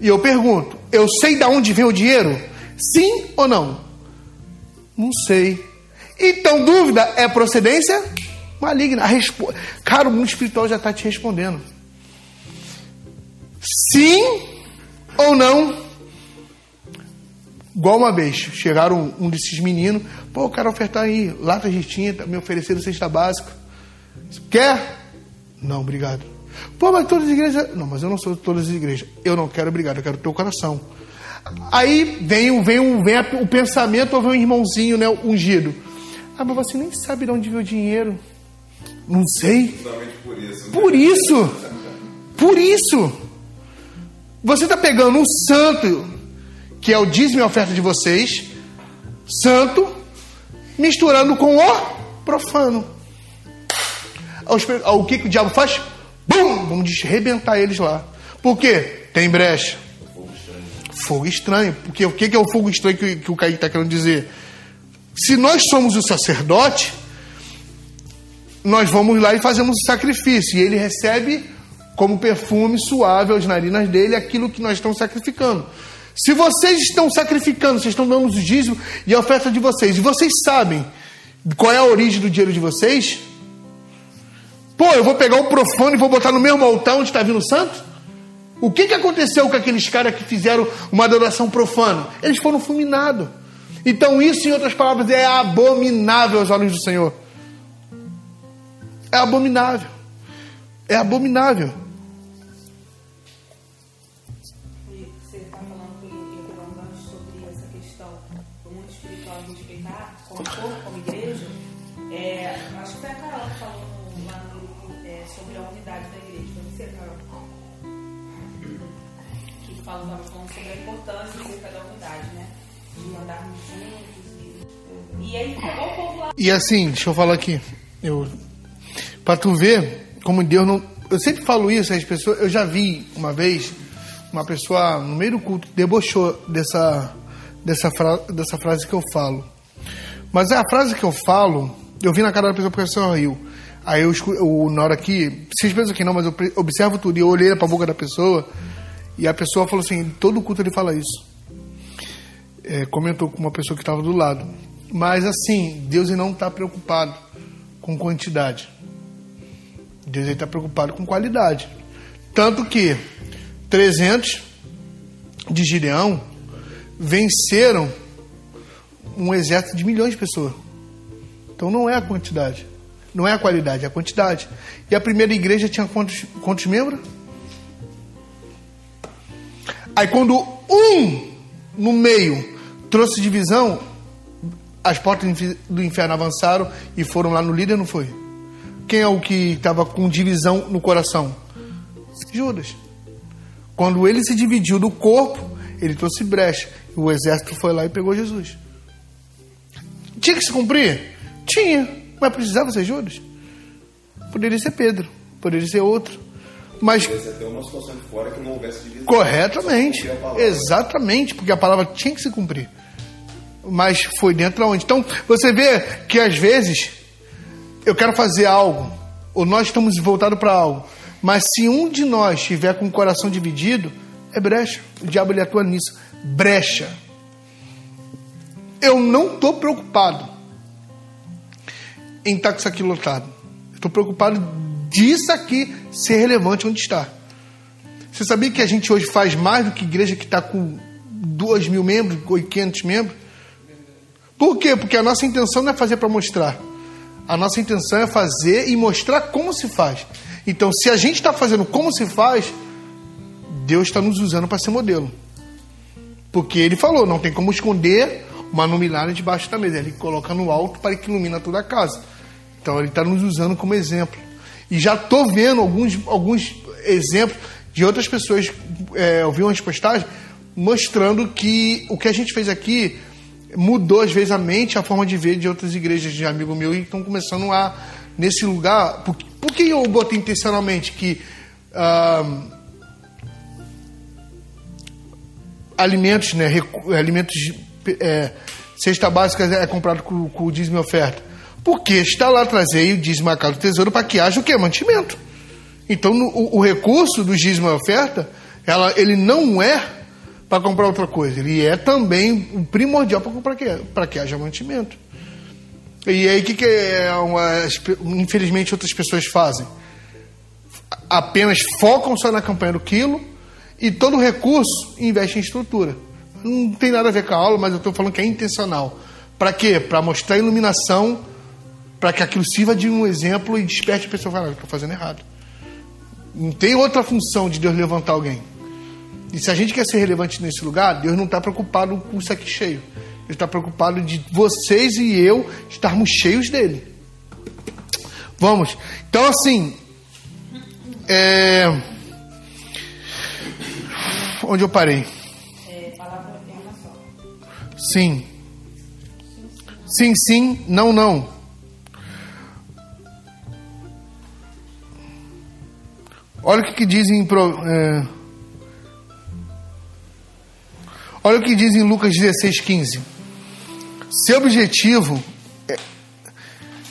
E eu pergunto, eu sei de onde vem o dinheiro? Sim ou não? Não sei. Então, dúvida é procedência maligna. A respo... Cara, o mundo espiritual já está te respondendo. Sim ou não? Igual uma vez, chegaram um, um desses meninos, pô, eu quero ofertar aí lata de tinta, me ofereceram cesta básica. Quer? Não, obrigado. Pô, mas todas as igrejas. Não, mas eu não sou de todas as igrejas. Eu não quero obrigado, eu quero o teu coração. Aí vem, vem, vem o pensamento, ou vem um irmãozinho né, ungido. Ah, mas você nem sabe de onde veio o dinheiro. Não sei. Por isso. Né? Por isso. Por isso. Você está pegando um santo que é o dízimo e a oferta de vocês, santo, misturando com o profano. O que, que o diabo faz? Bum! Vamos arrebentar eles lá. Por quê? Tem brecha. Fogo estranho. Fogo estranho. Porque o que, que é o fogo estranho que, que o Kaique está querendo dizer? Se nós somos o sacerdote, nós vamos lá e fazemos o sacrifício. E ele recebe como perfume suave aos narinas dele aquilo que nós estamos sacrificando. Se vocês estão sacrificando, vocês estão dando o dízimo e a oferta de vocês, e vocês sabem qual é a origem do dinheiro de vocês, pô, eu vou pegar o profano e vou botar no mesmo altar onde está vindo o santo? O que, que aconteceu com aqueles caras que fizeram uma adoração profana? Eles foram fulminados. Então, isso, em outras palavras, é abominável aos olhos do Senhor. É abominável. É abominável. E, aí povo lá. E assim, deixa eu falar aqui. Eu, pra tu ver como Deus não. Eu sempre falo isso, as pessoas. Eu já vi uma vez uma pessoa no meio do culto debochou dessa, dessa, fra, dessa frase que eu falo. Mas a frase que eu falo, eu vi na cara da pessoa porque a pessoa riu. Aí eu, eu na hora que. Vocês pensam que não, mas eu observo tudo e eu olhei pra boca da pessoa e a pessoa falou assim: todo culto ele fala isso é, comentou com uma pessoa que estava do lado. Mas assim, Deus não está preocupado com quantidade. Deus está preocupado com qualidade. Tanto que 300 de Gideão venceram um exército de milhões de pessoas. Então não é a quantidade. Não é a qualidade, é a quantidade. E a primeira igreja tinha quantos, quantos membros? Aí quando um no meio trouxe divisão, as portas do inferno avançaram e foram lá no líder, não foi? Quem é o que estava com divisão no coração? Judas. Quando ele se dividiu do corpo, ele trouxe brecha. E o exército foi lá e pegou Jesus. Tinha que se cumprir? Tinha. Mas precisava ser Judas? Poderia ser Pedro. Poderia ser outro. Mas. Corretamente. Exatamente, porque a palavra tinha que se cumprir. Mas foi dentro aonde? Então, você vê que às vezes eu quero fazer algo, ou nós estamos voltados para algo, mas se um de nós estiver com o coração dividido, é brecha. O diabo ele atua nisso. Brecha. Eu não estou preocupado em estar com isso aqui lotado. Estou preocupado disso aqui ser relevante onde está. Você sabia que a gente hoje faz mais do que igreja que está com 2 mil membros, 500 membros? Por quê? Porque a nossa intenção não é fazer para mostrar. A nossa intenção é fazer e mostrar como se faz. Então, se a gente está fazendo como se faz, Deus está nos usando para ser modelo. Porque Ele falou, não tem como esconder uma luminária debaixo da mesa. Ele coloca no alto para que ilumina toda a casa. Então, Ele está nos usando como exemplo. E já estou vendo alguns, alguns exemplos de outras pessoas. É, eu vi umas postagens mostrando que o que a gente fez aqui mudou às vezes a mente, a forma de ver de outras igrejas de amigo meu e estão começando a nesse lugar. Por, por que eu botei intencionalmente que alimentos, né, alimentos, é, cesta básica é comprado com, com o dízimo e oferta? Porque está lá trazer o dízimo a casa do tesouro para que haja o que? Mantimento. Então no- o, o recurso do dízimo e oferta, ela, ele não é para comprar outra coisa, ele é também o primordial para comprar que, para que haja mantimento. E aí o que, que é uma, infelizmente outras pessoas fazem? apenas focam só na campanha do quilo e todo o recurso investe em estrutura. Não tem nada a ver com a aula, mas eu estou falando que é intencional. Para quê? Para mostrar iluminação, para que aquilo sirva de um exemplo e desperte a pessoa e fale, estou fazendo errado. Não tem outra função de Deus levantar alguém. E se a gente quer ser relevante nesse lugar, Deus não está preocupado com isso aqui cheio. Ele está preocupado de vocês e eu estarmos cheios dele. Vamos. Então, assim, é... Onde eu parei? É. Sim. Sim, sim, não, não. Olha o que, que diz em. Pro- é, Olha o que diz em Lucas 16, 15. Seu objetivo é,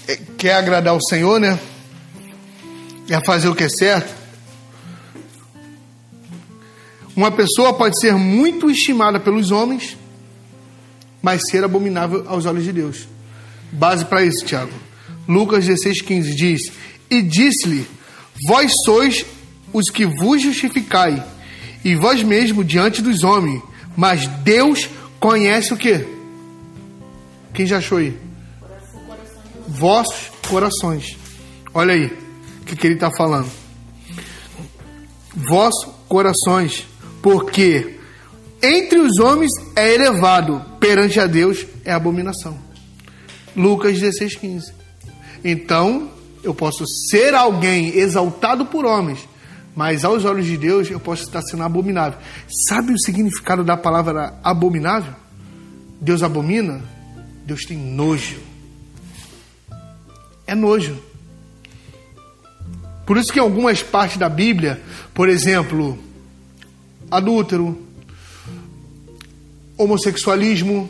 é- agradar o Senhor, né? É fazer o que é certo. Uma pessoa pode ser muito estimada pelos homens, mas ser abominável aos olhos de Deus. Base para isso, Tiago. Lucas 16,15 diz: E disse-lhe: Vós sois os que vos justificai, e vós mesmo diante dos homens, mas Deus conhece o que? Quem já achou aí? Vossos corações. Olha aí o que, que ele está falando. Vossos corações, porque entre os homens é elevado, perante a Deus é abominação. Lucas 16, 15. Então, eu posso ser alguém exaltado por homens, mas aos olhos de Deus eu posso estar sendo abominável. Sabe o significado da palavra abominável? Deus abomina? Deus tem nojo. É nojo. Por isso que em algumas partes da Bíblia, por exemplo, adúltero, homossexualismo,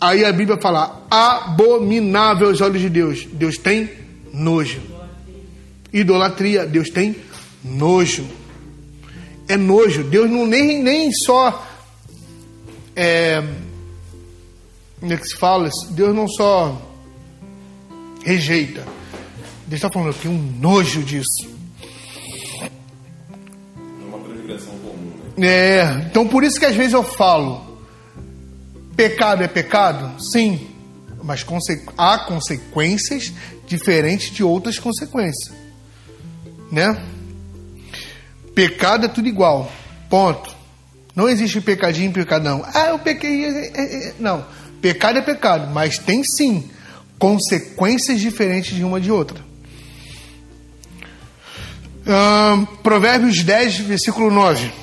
aí a Bíblia fala abominável aos olhos de Deus. Deus tem nojo. Idolatria, Deus tem nojo. É nojo. Deus não nem, nem só. É, como é que se fala? Deus não só rejeita. Deus está falando, eu tenho um nojo disso. É uma transgressão comum, né? É, então por isso que às vezes eu falo: pecado é pecado? Sim, mas conse- há consequências diferentes de outras consequências, né? Pecado é tudo igual, ponto. Não existe pecadinho e pecadão. Ah, eu pequei. é, é, é. Não, pecado é pecado, mas tem sim consequências diferentes de uma de outra. Provérbios 10, versículo 9.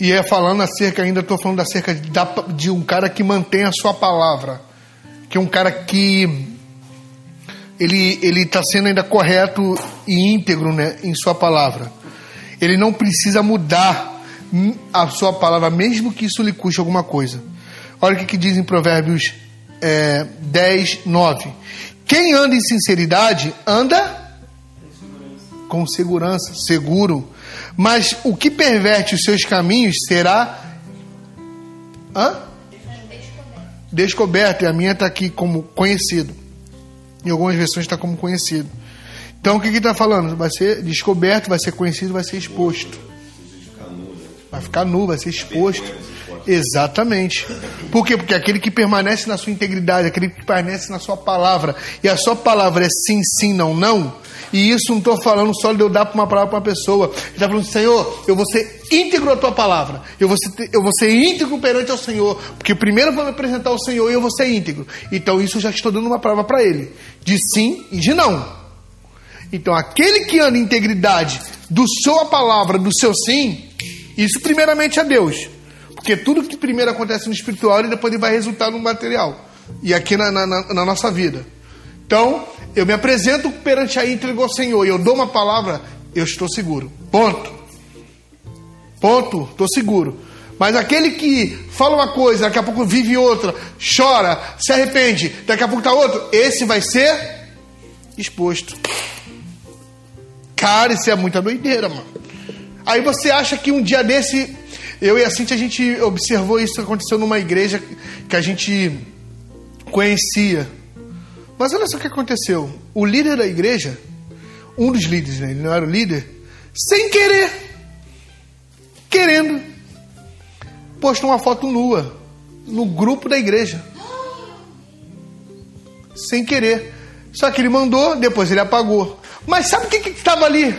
E é falando acerca, ainda estou falando acerca da, de um cara que mantém a sua palavra. Que é um cara que ele ele está sendo ainda correto e íntegro né, em sua palavra. Ele não precisa mudar a sua palavra, mesmo que isso lhe custe alguma coisa. Olha o que, que diz em Provérbios é, 10, 9. Quem anda em sinceridade, anda com segurança, seguro. Mas o que perverte os seus caminhos será. Hã? Descoberto. E a minha está aqui como conhecido. Em algumas versões está como conhecido. Então o que está falando? Vai ser descoberto, vai ser conhecido, vai ser exposto. Vai ficar nu, vai ser exposto. Exatamente. Por quê? Porque aquele que permanece na sua integridade, aquele que permanece na sua palavra, e a sua palavra é sim, sim, não, não. E isso não estou falando só de eu dar uma palavra para uma pessoa. Está falando, Senhor, eu vou ser íntegro à tua palavra. Eu vou ser, eu vou ser íntegro perante ao Senhor. Porque primeiro eu vou me apresentar ao Senhor e eu vou ser íntegro. Então isso eu já estou dando uma palavra para ele. De sim e de não. Então, aquele que anda em integridade do sua palavra, do seu sim, isso primeiramente é Deus. Porque tudo que primeiro acontece no espiritual e depois ele vai resultar no material. E aqui na, na, na- nossa vida. Então, eu me apresento perante a íntegra ao Senhor e eu dou uma palavra, eu estou seguro. Ponto. Ponto. Estou seguro. Mas aquele que fala uma coisa, daqui a pouco vive outra, chora, se arrepende, daqui a pouco está outro, esse vai ser exposto. Cara, isso é muita doideira, mano. Aí você acha que um dia desse, eu e a Cintia, a gente observou isso que aconteceu numa igreja que a gente conhecia. Mas olha só o que aconteceu. O líder da igreja, um dos líderes, né? ele não era o líder, sem querer, querendo, postou uma foto nua no grupo da igreja. Sem querer. Só que ele mandou, depois ele apagou. Mas sabe o que estava ali?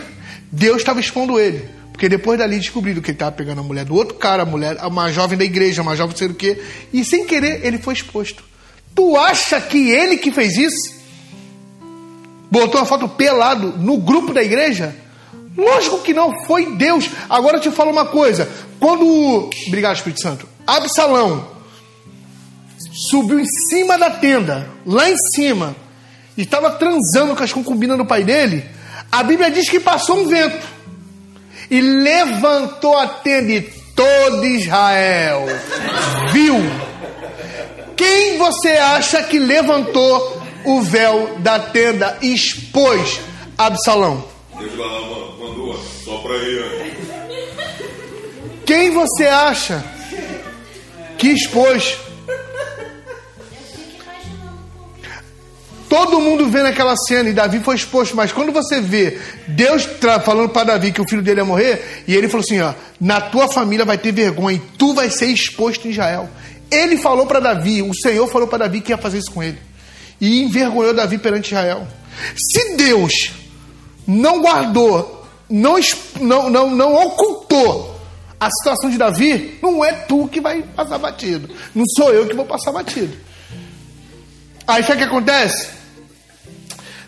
Deus estava expondo ele. Porque depois dali descobriram que ele estava pegando a mulher do outro cara, a mulher, uma jovem da igreja, uma jovem sei o quê. E sem querer ele foi exposto. Tu acha que ele que fez isso? Botou uma foto pelado no grupo da igreja? Lógico que não, foi Deus. Agora eu te falo uma coisa. Quando. Obrigado, Espírito Santo. Absalão subiu em cima da tenda, lá em cima, e estava transando com as concubinas do pai dele, a Bíblia diz que passou um vento e levantou a tenda e todo Israel viu. Quem você acha que levantou o véu da tenda e expôs Absalão? Deus lá ma- mandou, só pra ele. Quem você acha que expôs? Todo mundo vê naquela cena e Davi foi exposto, mas quando você vê Deus falando para Davi que o filho dele ia morrer, e ele falou assim: ó, na tua família vai ter vergonha e tu vai ser exposto em Israel. Ele falou para Davi, o Senhor falou para Davi que ia fazer isso com ele. E envergonhou Davi perante Israel. Se Deus não guardou, não, não, não, não ocultou a situação de Davi, não é tu que vai passar batido. Não sou eu que vou passar batido. Aí sabe o que acontece?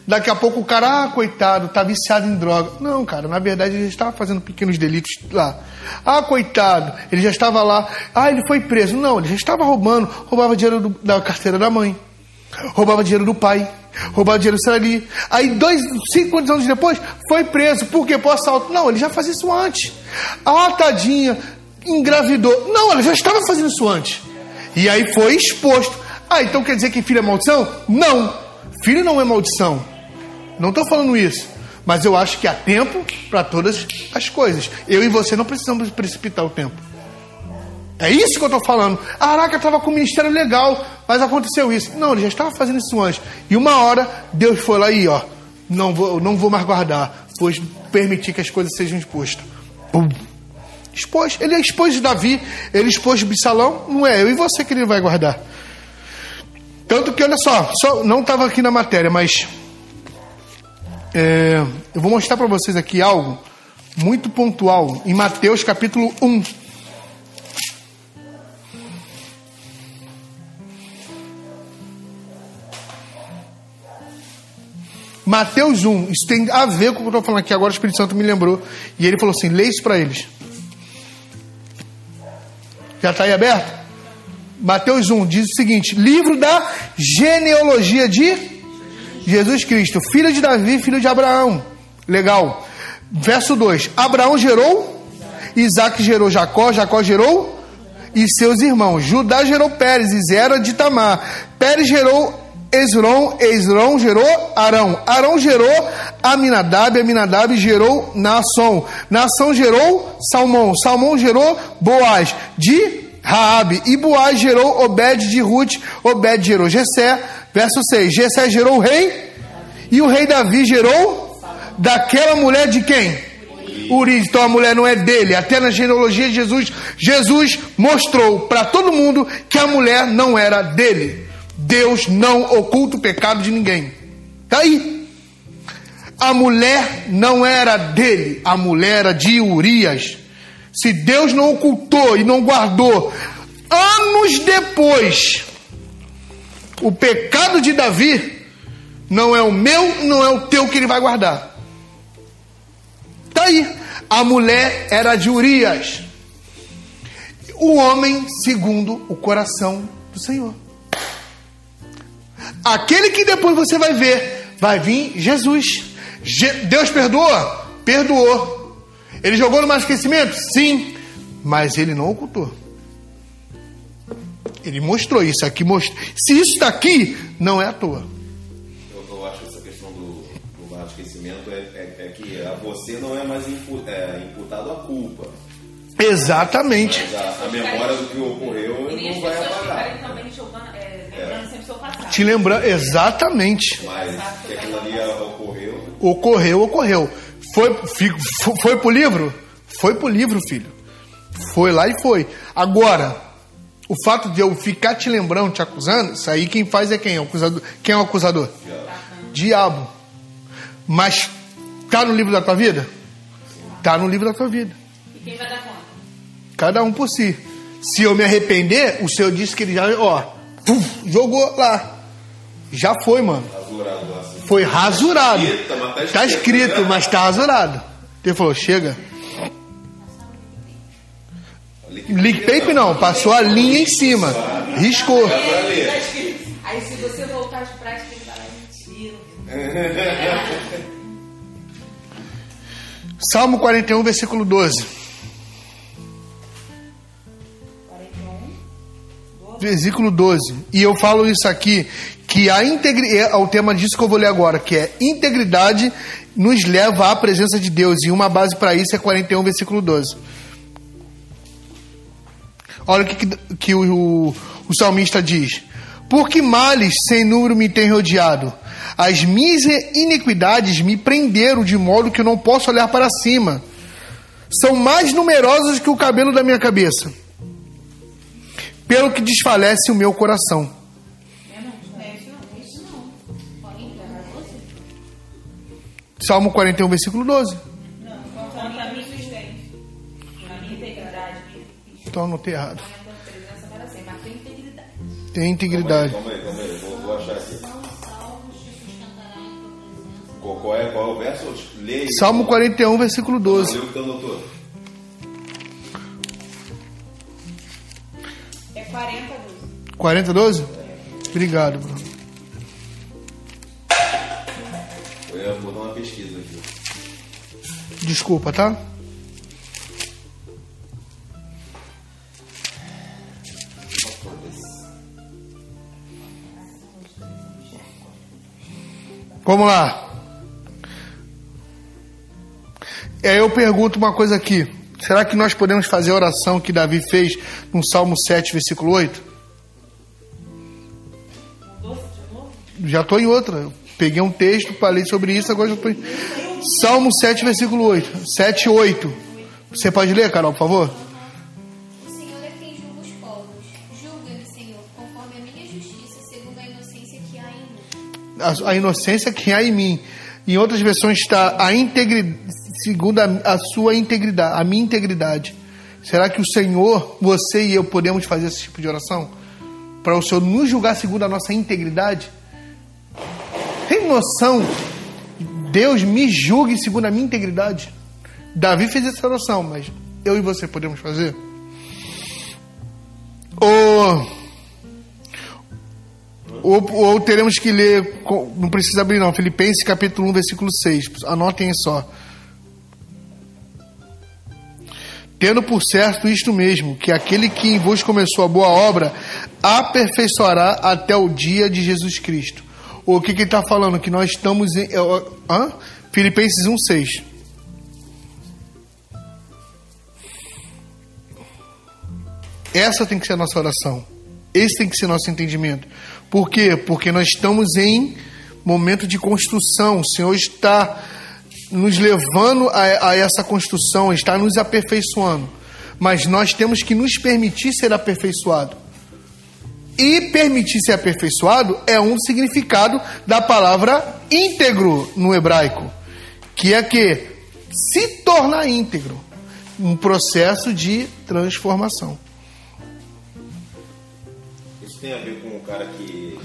Daqui a pouco o cara, ah, coitado, tá viciado em droga. Não, cara, na verdade ele já estava fazendo pequenos delitos lá. Ah, coitado, ele já estava lá. Ah, ele foi preso. Não, ele já estava roubando. Roubava dinheiro do- da carteira da mãe. Roubava dinheiro do pai. Roubava dinheiro do ali. Aí, dois, cinco anos depois, foi preso. Por quê? Por assalto. Não, ele já fazia isso antes. Ah, tadinha, engravidou. Não, ele já estava fazendo isso antes. E aí foi exposto. Ah, então quer dizer que filho é maldição? Não. Filho não é maldição. Não estou falando isso. Mas eu acho que há tempo para todas as coisas. Eu e você não precisamos precipitar o tempo. É isso que eu estou falando. Araca estava com o ministério legal, mas aconteceu isso. Não, ele já estava fazendo isso antes. E uma hora, Deus foi lá e, ó, não vou, não vou mais guardar, pois permitir que as coisas sejam expostas. Pum. Expôs. Ele expôs Davi, ele expôs Bissalão. Não é eu e você que ele vai guardar. Tanto que, olha só, só não estava aqui na matéria, mas é, eu vou mostrar para vocês aqui algo muito pontual em Mateus capítulo 1. Mateus 1, isso tem a ver com o que eu estou falando aqui agora, o Espírito Santo me lembrou. E ele falou assim: lê isso para eles. Já está aí aberto? Mateus 1 diz o seguinte: livro da genealogia de Jesus Cristo, filho de Davi, filho de Abraão. Legal. Verso 2: Abraão gerou, Isaac gerou Jacó, Jacó gerou e seus irmãos. Judá gerou Pérez, e Zera de Tamar. Pérez gerou Esron, Esron gerou Arão. Arão gerou Aminadab, Aminadab gerou Naasson. Naasson gerou Salmão. Salmão gerou Boaz de Raabe. E Boaz gerou Obed de Ruth. Obed gerou Jessé. Verso 6. Jessé gerou o rei. E o rei Davi gerou daquela mulher de quem? Urias. Então a mulher não é dele. Até na genealogia de Jesus, Jesus mostrou para todo mundo que a mulher não era dele. Deus não oculta o pecado de ninguém. Tá aí. A mulher não era dele, a mulher era de Urias. Se Deus não ocultou e não guardou, anos depois, o pecado de Davi não é o meu, não é o teu que ele vai guardar. Tá aí. A mulher era de Urias. O homem segundo o coração do Senhor. Aquele que depois você vai ver, vai vir Jesus. Je- Deus perdoa? Perdoou. Ele jogou no mais esquecimento? Sim. Mas ele não ocultou. Ele mostrou isso aqui. Most... Se isso está aqui, não é à toa. Eu, eu acho que essa questão do, do mau esquecimento é, é, é que a você não é mais impu, é, imputado a culpa. Exatamente. Mas a, a memória do que ocorreu não vai apagar. também jogando, é, lembrando sempre seu passado. Te lembrando, exatamente. Mas que aquilo ali ocorreu, Ocorreu, ocorreu. Foi, fi- fo- foi pro livro? Foi pro livro, filho. Foi lá e foi. Agora, o fato de eu ficar te lembrando, te acusando, isso aí quem faz é quem? O acusador. Quem é o acusador? Diabo. Mas tá no livro da tua vida? Tá no livro da tua vida. E quem vai dar conta? Cada um por si. Se eu me arrepender, o Senhor disse que ele já, ó, puf, jogou lá. Já foi, mano. azurado lá assim. Foi rasurado. Tá escrito. escrito, mas tá rasurado. Ele falou, chega. Lick paper não, passou a linha em cima. Riscou. Ler. Tá. Aí se você voltar de prática, ele vai lá (laughs) e mentira. Salmo 41, versículo 12. 41. Versículo 12. E eu falo isso aqui, que a integridade, é o tema disso que eu vou ler agora, que é integridade nos leva à presença de Deus. E uma base para isso é 41, versículo 12. Olha o que, que, que o, o, salmista diz. Porque males sem número me tem rodeado. As minhas iniquidades me prenderam de modo que eu não posso olhar para cima. São mais numerosas que o cabelo da minha cabeça. Pelo que desfalece o meu coração. Salmo 41, versículo 12. Não, quanto a minha existência, a minha integridade, Então anotei errado. tem integridade. Tem integridade. Calma aí, calma aí, vou, vou achar aqui. Qual, é, qual é o verso? Leia. Salmo 41, versículo 12. Lê o que tu anotou. É 40 12. 40, 12? Obrigado, Bruno. Eu ia botar uma pesquisa aqui. Desculpa, tá? Vamos lá. E aí eu pergunto uma coisa aqui. Será que nós podemos fazer a oração que Davi fez no Salmo 7, versículo 8? Mudou de novo? Já estou em outra. Peguei um texto, falei sobre isso, agora já estou. Salmo 7, versículo 8. 7, 8. Você pode ler, Carol, por favor? O Senhor é quem julga os povos. Julga-me, Senhor, conforme a minha justiça, segundo a inocência que há em mim. a, a inocência que há em mim. Em outras versões está a integridade, segundo a, a sua integridade, a minha integridade. Será que o Senhor, você e eu podemos fazer esse tipo de oração? Para o Senhor nos julgar segundo a nossa integridade? Noção? Deus me julgue segundo a minha integridade. Davi fez essa oração, mas eu e você podemos fazer? Ou ou, ou teremos que ler, não precisa abrir não, Filipenses capítulo 1, versículo 6. Anotem só. Tendo por certo isto mesmo, que aquele que em vos começou a boa obra, aperfeiçoará até o dia de Jesus Cristo. O que, que está falando? Que nós estamos em. é, Hã? Filipenses 1, 6. Essa tem que ser a nossa oração. Esse tem que ser nosso entendimento. Por quê? Porque nós estamos em momento de construção. O Senhor está nos levando a, a essa construção, está nos aperfeiçoando. Mas nós temos que nos permitir ser aperfeiçoado. E permitir ser aperfeiçoado é um significado da palavra íntegro no hebraico, que é que se tornar íntegro, um processo de transformação. Isso tem a ver com o cara que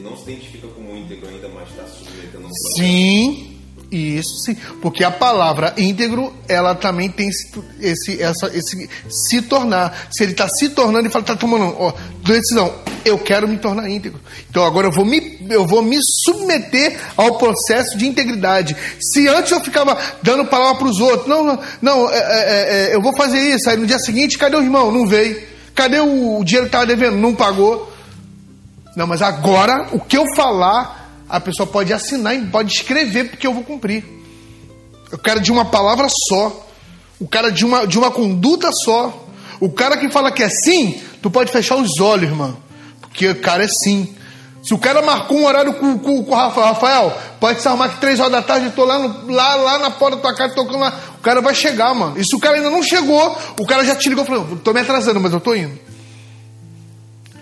não se identifica como íntegro ainda, mas está submetendo a um Sim, isso sim. Porque a palavra íntegro, ela também tem esse, esse, essa, esse se tornar. Se ele está se tornando e fala, está tomando ó, decisão, eu quero me tornar íntegro. Então agora eu vou, me, eu vou me submeter ao processo de integridade. Se antes eu ficava dando palavra para os outros, não, não, não é, é, é, eu vou fazer isso. Aí no dia seguinte, cadê o irmão? Não veio. Cadê o, o dinheiro que estava devendo? Não pagou. Não, mas agora o que eu falar, a pessoa pode assinar e pode escrever porque eu vou cumprir. Eu quero de uma palavra só. O cara de uma, de uma conduta só. O cara que fala que é sim, tu pode fechar os olhos, irmão. Porque o cara é sim. Se o cara marcou um horário com, com, com o Rafael, Rafael, pode se arrumar que três horas da tarde, eu tô lá, no- lá, lá na porta da tua casa tocando lá. O cara vai chegar, mano. E se o cara ainda não chegou, o cara já te ligou e falou, tô me atrasando, mas eu tô indo.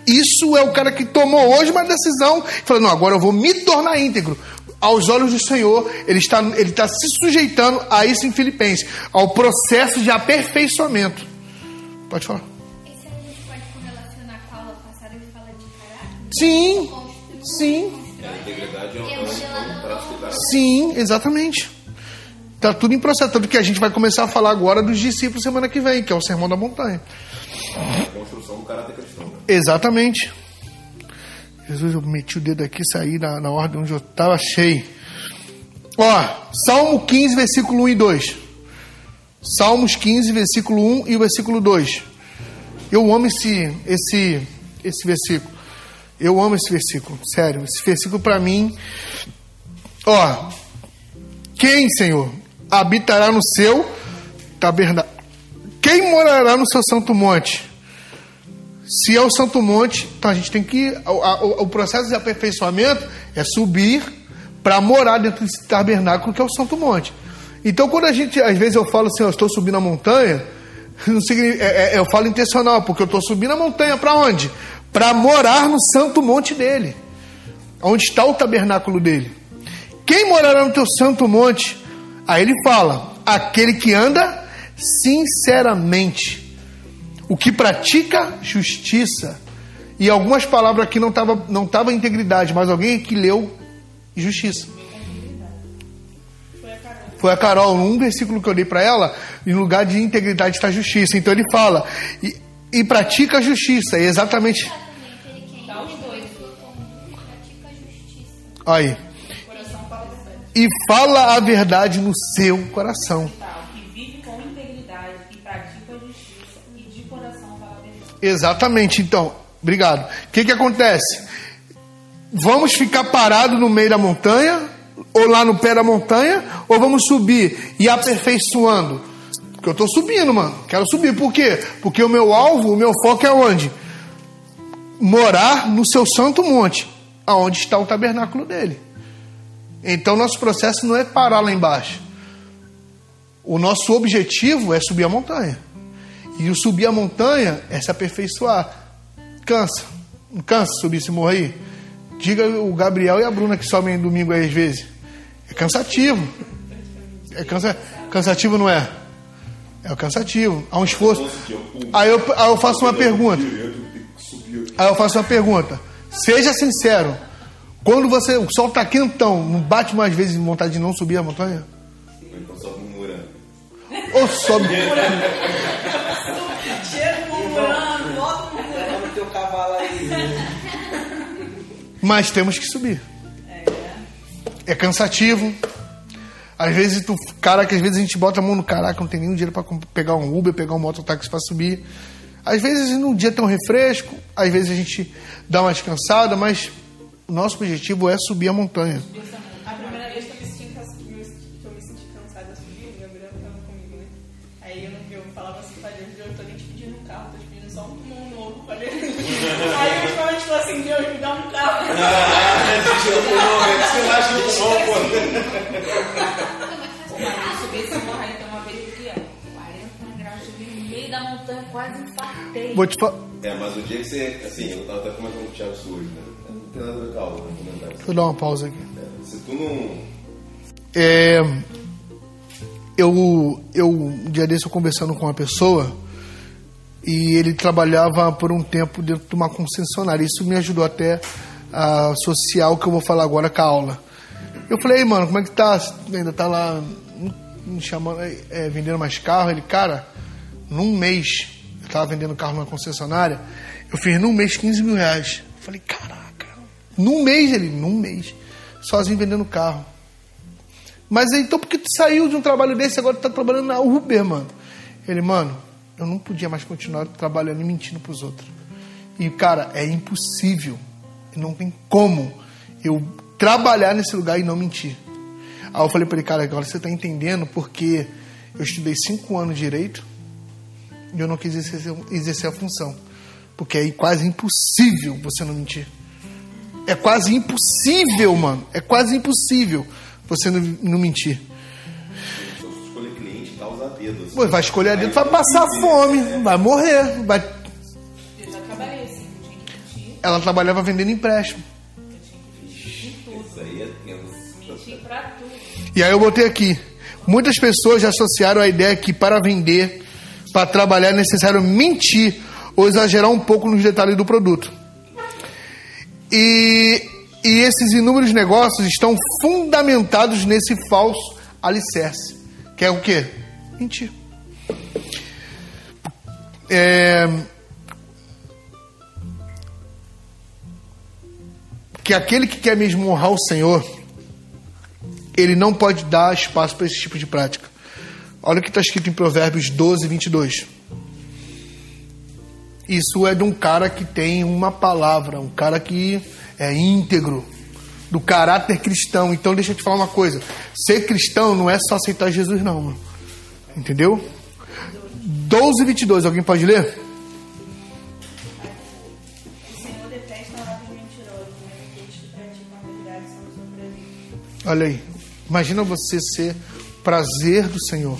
Isso é o cara que tomou hoje uma decisão falou: não, agora eu vou me tornar íntegro. Aos olhos do Senhor, ele está, ele está se sujeitando a isso em Filipenses, ao processo de aperfeiçoamento. Pode falar. Esse a gente pode correlacionar com a aula passada que fala de caráter? Sim, Constru- sim, A integridade é é sim, exatamente. Está tudo em processo. Tanto que a gente vai começar a falar agora dos discípulos semana que vem, que é o Sermão da Montanha. Construção do caráter cristão. Né? Exatamente. Jesus, eu meti o dedo aqui, saí na, na ordem onde eu estava, achei. Ó, Salmo 15, versículo 1 e 2. Salmos 15, versículo 1 e o versículo 2. Eu amo esse, esse, esse versículo. Eu amo esse versículo, sério. Esse versículo para mim. Ó, quem, Senhor, habitará no seu tabernáculo? Quem morará no seu santo monte? Se é o Santo Monte, então a gente tem que. O, a- o- processo de aperfeiçoamento é subir para morar dentro desse tabernáculo que é o Santo Monte. Então, quando a gente, às vezes eu falo assim, eu estou subindo a montanha, (laughs) é- é- eu falo intencional, porque eu estou subindo a montanha para onde? Para morar no Santo Monte dele, onde está o tabernáculo dele. Quem morará no teu santo monte? Aí ele fala: aquele que anda sinceramente, o que pratica justiça. E algumas palavras aqui não estava não tava integridade, mas alguém que leu justiça. Foi a Carol, num versículo que eu dei para ela, em lugar de integridade está justiça. Então ele fala, e, e pratica a justiça, é exatamente. Aí. E fala a verdade no seu coração. Exatamente, então. Obrigado. O que, que acontece? Vamos ficar parados no meio da montanha, ou lá no pé da montanha, ou vamos subir e aperfeiçoando? Porque eu estou subindo, mano. Quero subir. Por quê? Porque o meu alvo, o meu foco é onde? Morar no seu santo monte, aonde está o tabernáculo dele. Então, nosso processo não é parar lá embaixo. O nosso objetivo é subir a montanha. E o subir a montanha é se aperfeiçoar. Cansa. Não cansa subir esse morro aí? Diga o Gabriel e a Bruna que sobem domingo aí às vezes. É cansativo. É cansa... cansativo, não é? É cansativo. Há um esforço. Aí eu, aí eu faço uma pergunta. Aí eu faço uma pergunta. Seja sincero. Quando você. O sol está quentão, não bate mais vezes vontade de não subir a montanha? Então só murmurando. Ou sobe. (laughs) Mas temos que subir. É cansativo. Às vezes tu, cara, que às vezes a gente bota a mão no caraca, não tem nenhum dinheiro para pegar um Uber, pegar um mototáxi para subir. Às vezes num dia tem um refresco, às vezes a gente dá uma descansada, mas o nosso objetivo é subir a montanha. A um carro. O marido subiu esse morro aí, tem uma vez aqui, ó, 40 graus, subi no meio da montanha, quase infartei. Vou te falar. É, mas o dia que você, assim, eu tava até comentando com o Thiago Surge, né? Não tem nada a ver com a aula, vou comentar Deixa eu dar uma pausa aqui. É, Se tu não. É, eu, eu, um dia desse, eu conversando com uma pessoa e ele trabalhava por um tempo dentro de uma concessionária. Isso me ajudou até a associar o que eu vou falar agora com a aula. Eu falei, "Ei, mano, como é que tá? Ainda tá lá me chamando, é, vendendo mais carro? Ele, cara, num mês, eu tava vendendo carro numa concessionária, eu fiz num mês 15 mil reais. Eu falei, caraca, num mês ele, num mês, sozinho vendendo carro. Mas então por que tu saiu de um trabalho desse e agora tu tá trabalhando na Uber, mano? Ele, mano, eu não podia mais continuar trabalhando e mentindo pros outros. E, cara, é impossível. Não tem como eu trabalhar nesse lugar e não mentir. Aí eu falei pra ele, cara, agora você tá entendendo porque eu estudei cinco anos de direito e eu não quis exercer, exercer a função. Porque é quase impossível você não mentir. É quase impossível, mano. É quase impossível você não, não mentir. Se escolher cliente, causa dedo. Assim. Pô, vai escolher a dedo, vai passar fome, vai morrer. Vai... Ela trabalhava vendendo empréstimo. Isso aí é. E aí eu botei aqui. Muitas pessoas já associaram a ideia que para vender, para trabalhar é necessário mentir ou exagerar um pouco nos detalhes do produto. E, e esses inúmeros negócios estão fundamentados nesse falso alicerce. Que é o quê? Mentir. É, que aquele que quer mesmo honrar o Senhor, ele não pode dar espaço para esse tipo de prática. Olha o que está escrito em Provérbios 12, 22. Isso é de um cara que tem uma palavra, um cara que é íntegro, do caráter cristão. Então, deixa eu te falar uma coisa: ser cristão não é só aceitar Jesus, não, mano. Entendeu? 12, 22. Alguém pode ler? Olha aí. Imagina você ser prazer do Senhor.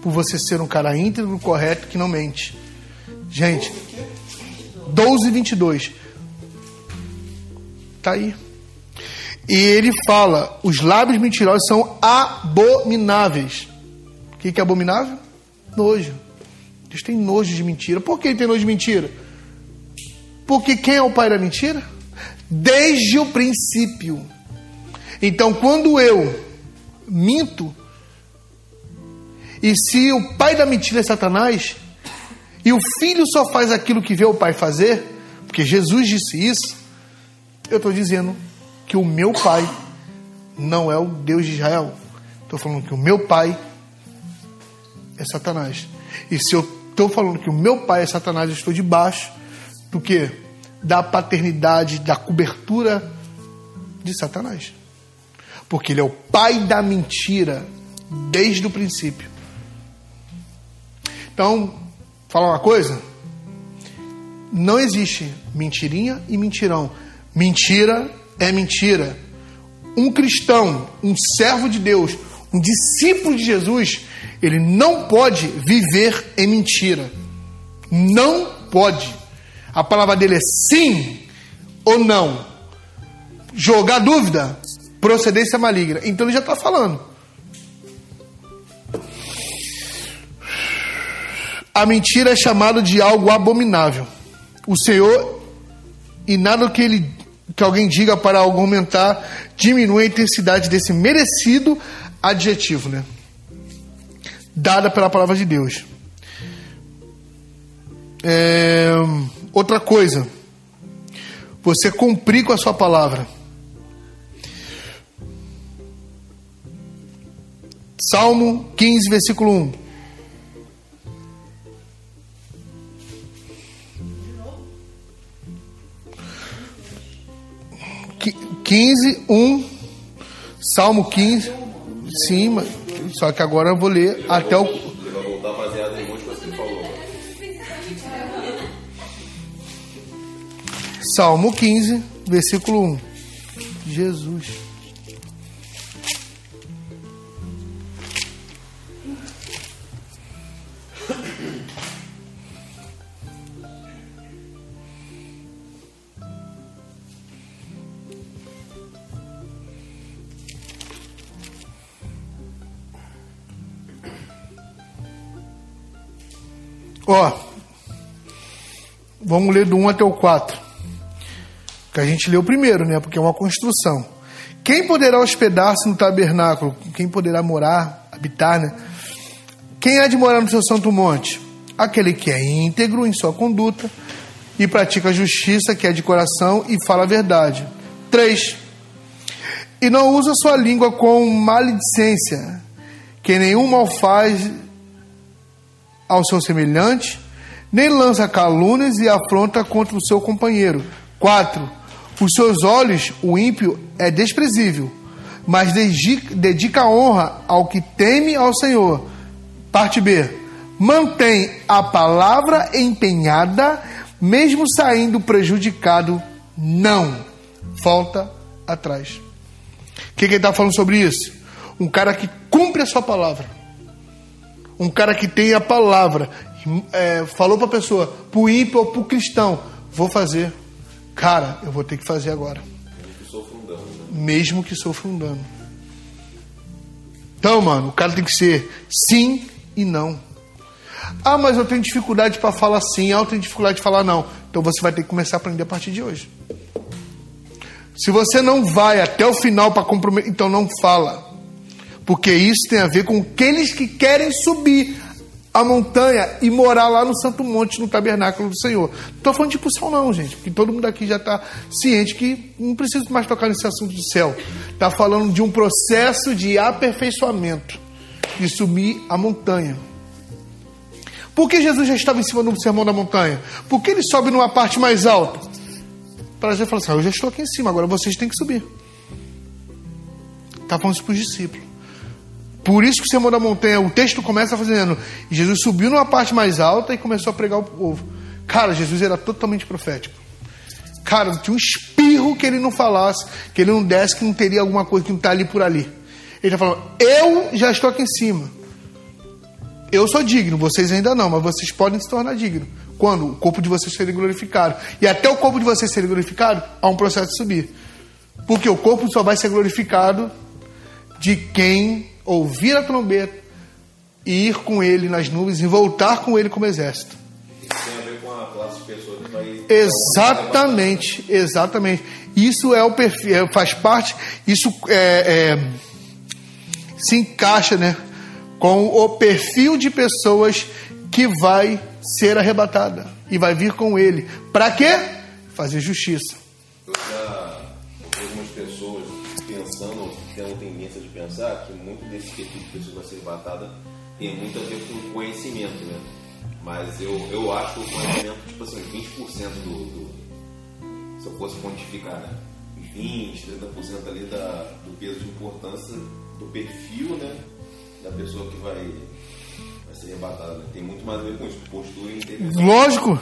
Por você ser um cara íntegro, correto, que não mente. Gente, 12 22. Tá aí. E ele fala: os lábios mentirosos são abomináveis. O que, que é abominável? Nojo. Deus tem nojo de mentira. Por que ele tem nojo de mentira? Porque quem é o pai da mentira? Desde o princípio. Então, quando eu minto, e se o pai da mentira é Satanás, e o filho só faz aquilo que vê o pai fazer, porque Jesus disse isso, eu estou dizendo que o meu pai não é o Deus de Israel. Estou falando que o meu pai é Satanás. E se eu estou falando que o meu pai é Satanás, eu estou debaixo do que? Da paternidade, da cobertura de Satanás. Porque ele é o pai da mentira desde o princípio. Então, falar uma coisa: não existe mentirinha e mentirão. Mentira é mentira. Um cristão, um servo de Deus, um discípulo de Jesus, ele não pode viver em mentira. Não pode. A palavra dele é sim ou não. Jogar dúvida, procedência maligna. Então ele já está falando. A mentira é chamada de algo abominável. O Senhor, e nada que, ele, que alguém diga para aumentar, diminui a intensidade desse merecido adjetivo, né? Dada pela palavra de Deus. É, outra coisa, você cumprir com a sua palavra. Salmo 15, versículo 1. Qui- 15, 1. Salmo 15. Sim, mas- só que agora eu vou ler até o. Ele vai voltar baseado em que ele falou. Salmo 15, versículo 1. Jesus. Ó, vamos ler do 1 até o 4. Que a gente leu primeiro, né? Porque é uma construção. Quem poderá hospedar-se no tabernáculo? Quem poderá morar, habitar, né? Quem há de morar no seu santo monte? Aquele que é íntegro em sua conduta e pratica a justiça, que é de coração e fala a verdade. 3. E não usa sua língua com maledicência, que nenhum mal faz ao seu semelhante, nem lança calúnias e afronta contra o seu companheiro. 4. Os seus olhos, o ímpio é desprezível, mas dedica, honra ao que teme ao Senhor. Parte B. Mantém a palavra empenhada, mesmo saindo prejudicado, não volta atrás. O que, que ele está falando sobre isso? Um cara que cumpre a sua palavra um cara que tem a palavra, é, falou para a pessoa, para o ímpio ou para o cristão, vou fazer. Cara, eu vou ter que fazer agora. Que sofre um dano, né? Mesmo que sofra um dano. Então, mano, o cara tem que ser sim e não. Ah, mas eu tenho dificuldade para falar sim, ah, eu tenho dificuldade de falar não. Então você vai ter que começar a aprender a partir de hoje. Se você não vai até o final para comprometer, então não fala. Porque isso tem a ver com aqueles que querem subir a montanha e morar lá no Santo Monte, no tabernáculo do Senhor. Não estou falando de pulsão, não, gente, porque todo mundo aqui já está ciente que não precisa mais tocar nesse assunto de céu. Está falando de um processo de aperfeiçoamento, de subir a montanha. Por que Jesus já estava em cima do sermão da montanha? Por que ele sobe numa parte mais alta? Para já falar assim: ah, eu já estou aqui em cima, agora vocês têm que subir. Está falando isso para os discípulos. Por isso que o Sermão da Montanha, o texto começa fazendo. Jesus subiu numa parte mais alta e começou a pregar ao povo. Cara, Jesus era totalmente profético. Cara, tinha um espirro que ele não falasse, que ele não desse, que não teria alguma coisa que não está ali por ali. Ele está falando, eu já estou aqui em cima. Eu sou digno, vocês ainda não, mas vocês podem se tornar dignos. Quando? O corpo de vocês ser glorificado. E até o corpo de vocês ser glorificado, há um processo de subir. Porque o corpo só vai ser glorificado de quem ouvir a trombeta e ir com ele nas nuvens e voltar com ele como exército. Isso tem a ver com a classe de pessoas que vai. Exatamente, exatamente. Isso é o perfil, é, faz parte, isso é, é, se encaixa, né, com o perfil de pessoas que vai ser arrebatada e vai vir com ele. Para quê? Fazer justiça. Eu já algumas pessoas pensando, tendo tendência de pensar arrebatada tem muito a ver com conhecimento, né? Mas eu, eu acho que o conhecimento, tipo assim, 20% do, do. Se eu fosse quantificar, né? Uns 20, 30% ali da, do peso de importância do perfil, né? Da pessoa que vai, vai ser arrebatada. Né? Tem muito mais a ver com isso, postura e intervenção. Lógico.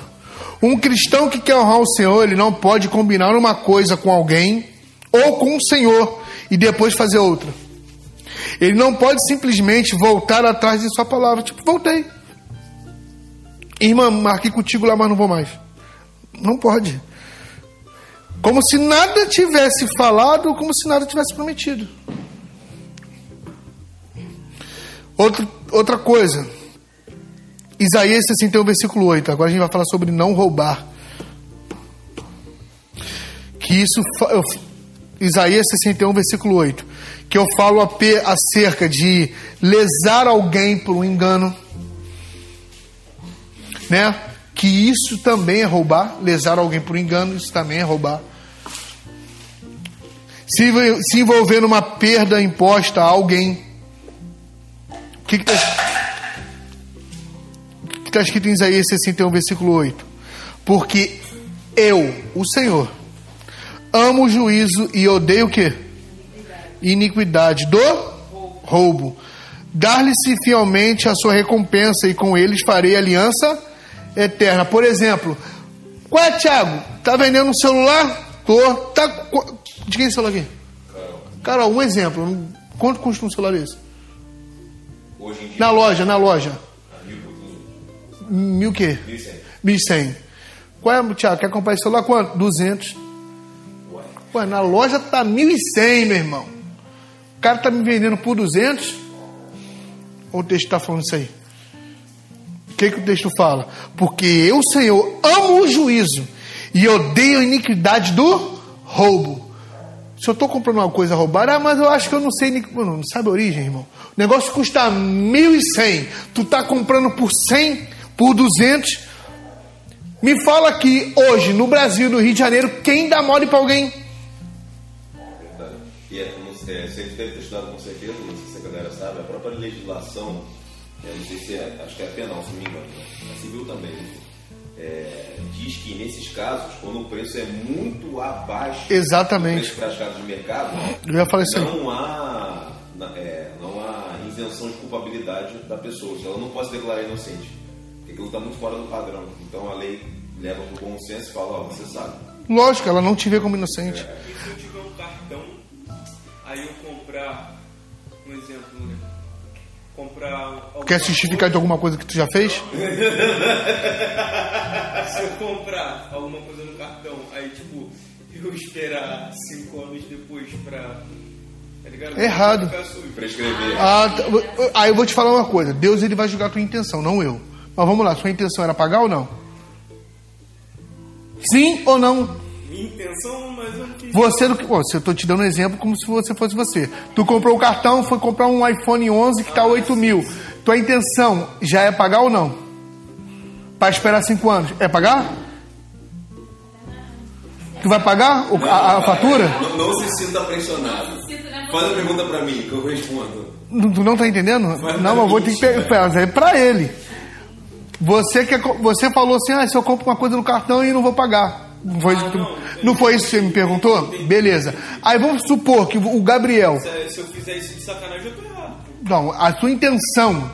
Um cristão que quer honrar o Senhor, ele não pode combinar uma coisa com alguém ou com o Senhor e depois fazer outra. Ele não pode simplesmente voltar atrás de sua palavra. Tipo, voltei. Irmã, marquei contigo lá, mas não vou mais. Não pode. Como se nada tivesse falado, como se nada tivesse prometido. Outro, outra coisa. Isaías 61, versículo 8. Agora a gente vai falar sobre não roubar. Que isso. Isaías 61, versículo 8. Que eu falo acerca de lesar alguém por um engano. Né? Que isso também é roubar. Lesar alguém por engano, isso também é roubar. Se, envol- se envolver numa perda imposta a alguém. O que está que está escrito em Isaías 61, versículo 8? Porque eu, o Senhor, amo o juízo e odeio o quê? Iniquidade do roubo. Dar-lhe-se fielmente a sua recompensa e com eles farei aliança eterna. Por exemplo, qual é, Thiago? Tá vendendo um celular? Tô. Tá, de quem é esse celular aqui? Carol, um exemplo. Quanto custa um celular desse? Hoje em dia, Na loja, na loja. mil e pouquinho, Mil quê? 1.100. 1.100. Qual é, Thiago? Quer comprar esse celular quanto? 200. Ué. Na loja tá 1.100, meu irmão. O cara tá me vendendo por 200? Ou o texto tá falando isso aí? O que, que o texto fala? Porque eu, Senhor, amo o juízo e odeio a iniquidade do roubo. Se eu estou comprando uma coisa roubada, ah, mas eu acho que eu não sei, não sabe a origem, irmão. O negócio custa 1.100. Tu tá comprando por 100, por 200. Me fala aqui, hoje, no Brasil, no Rio de Janeiro, quem dá mole pra alguém? É, é, vocês devem ter estudado com certeza, não sei se a galera sabe, a própria legislação, é, não sei se é, acho que é penal, se não me engano, né? a civil também, é, diz que nesses casos, quando o preço é muito abaixo Exatamente. do preço praticado de mercado, Eu ia falar isso aí. não há, é, não há isenção de culpabilidade da pessoa, ela não pode se declarar inocente, porque aquilo está muito fora do padrão. Então a lei leva para o bom senso e fala, ó, você sabe. Lógico, ela não te vê como inocente. E se eu tiver um cartão, aí eu comprar, um exemplo, né? Comprar. Quer se justificar de alguma coisa que tu já fez? coisa- (laughs) Se eu comprar alguma coisa no cartão, aí tipo, eu esperar cinco anos depois pra. Tá ligado? Errado. Sujo. Prescrever. Ah, tá. aí eu vou te falar uma coisa. Deus ele vai julgar a tua intenção, não eu. Mas vamos lá, sua intenção era pagar ou não? Sim ou não? Intenção, mas eu não fiz. Você, não- se eu tô te dando um exemplo como se você fosse você. Tu comprou o cartão, foi comprar um iPhone 11 que tá 8 mil. Tua intenção já é pagar ou não? Para esperar 5 anos. É pagar? Tu vai pagar o- a, a fatura? Não, não se sinta pressionado. Faz a pergunta pra mim, que eu respondo. Não- Tu não tá entendendo? Não, eu vou ter que pegar. É pra ele. Você, quer, você falou assim: ah, se eu compro uma coisa no cartão e não vou pagar. Não foi, isso que tu- não foi isso que você me perguntou? Beleza. Aí vamos supor que o Gabriel. Se, eu fizer isso de sacanagem, eu tô errado. Não, a sua intenção.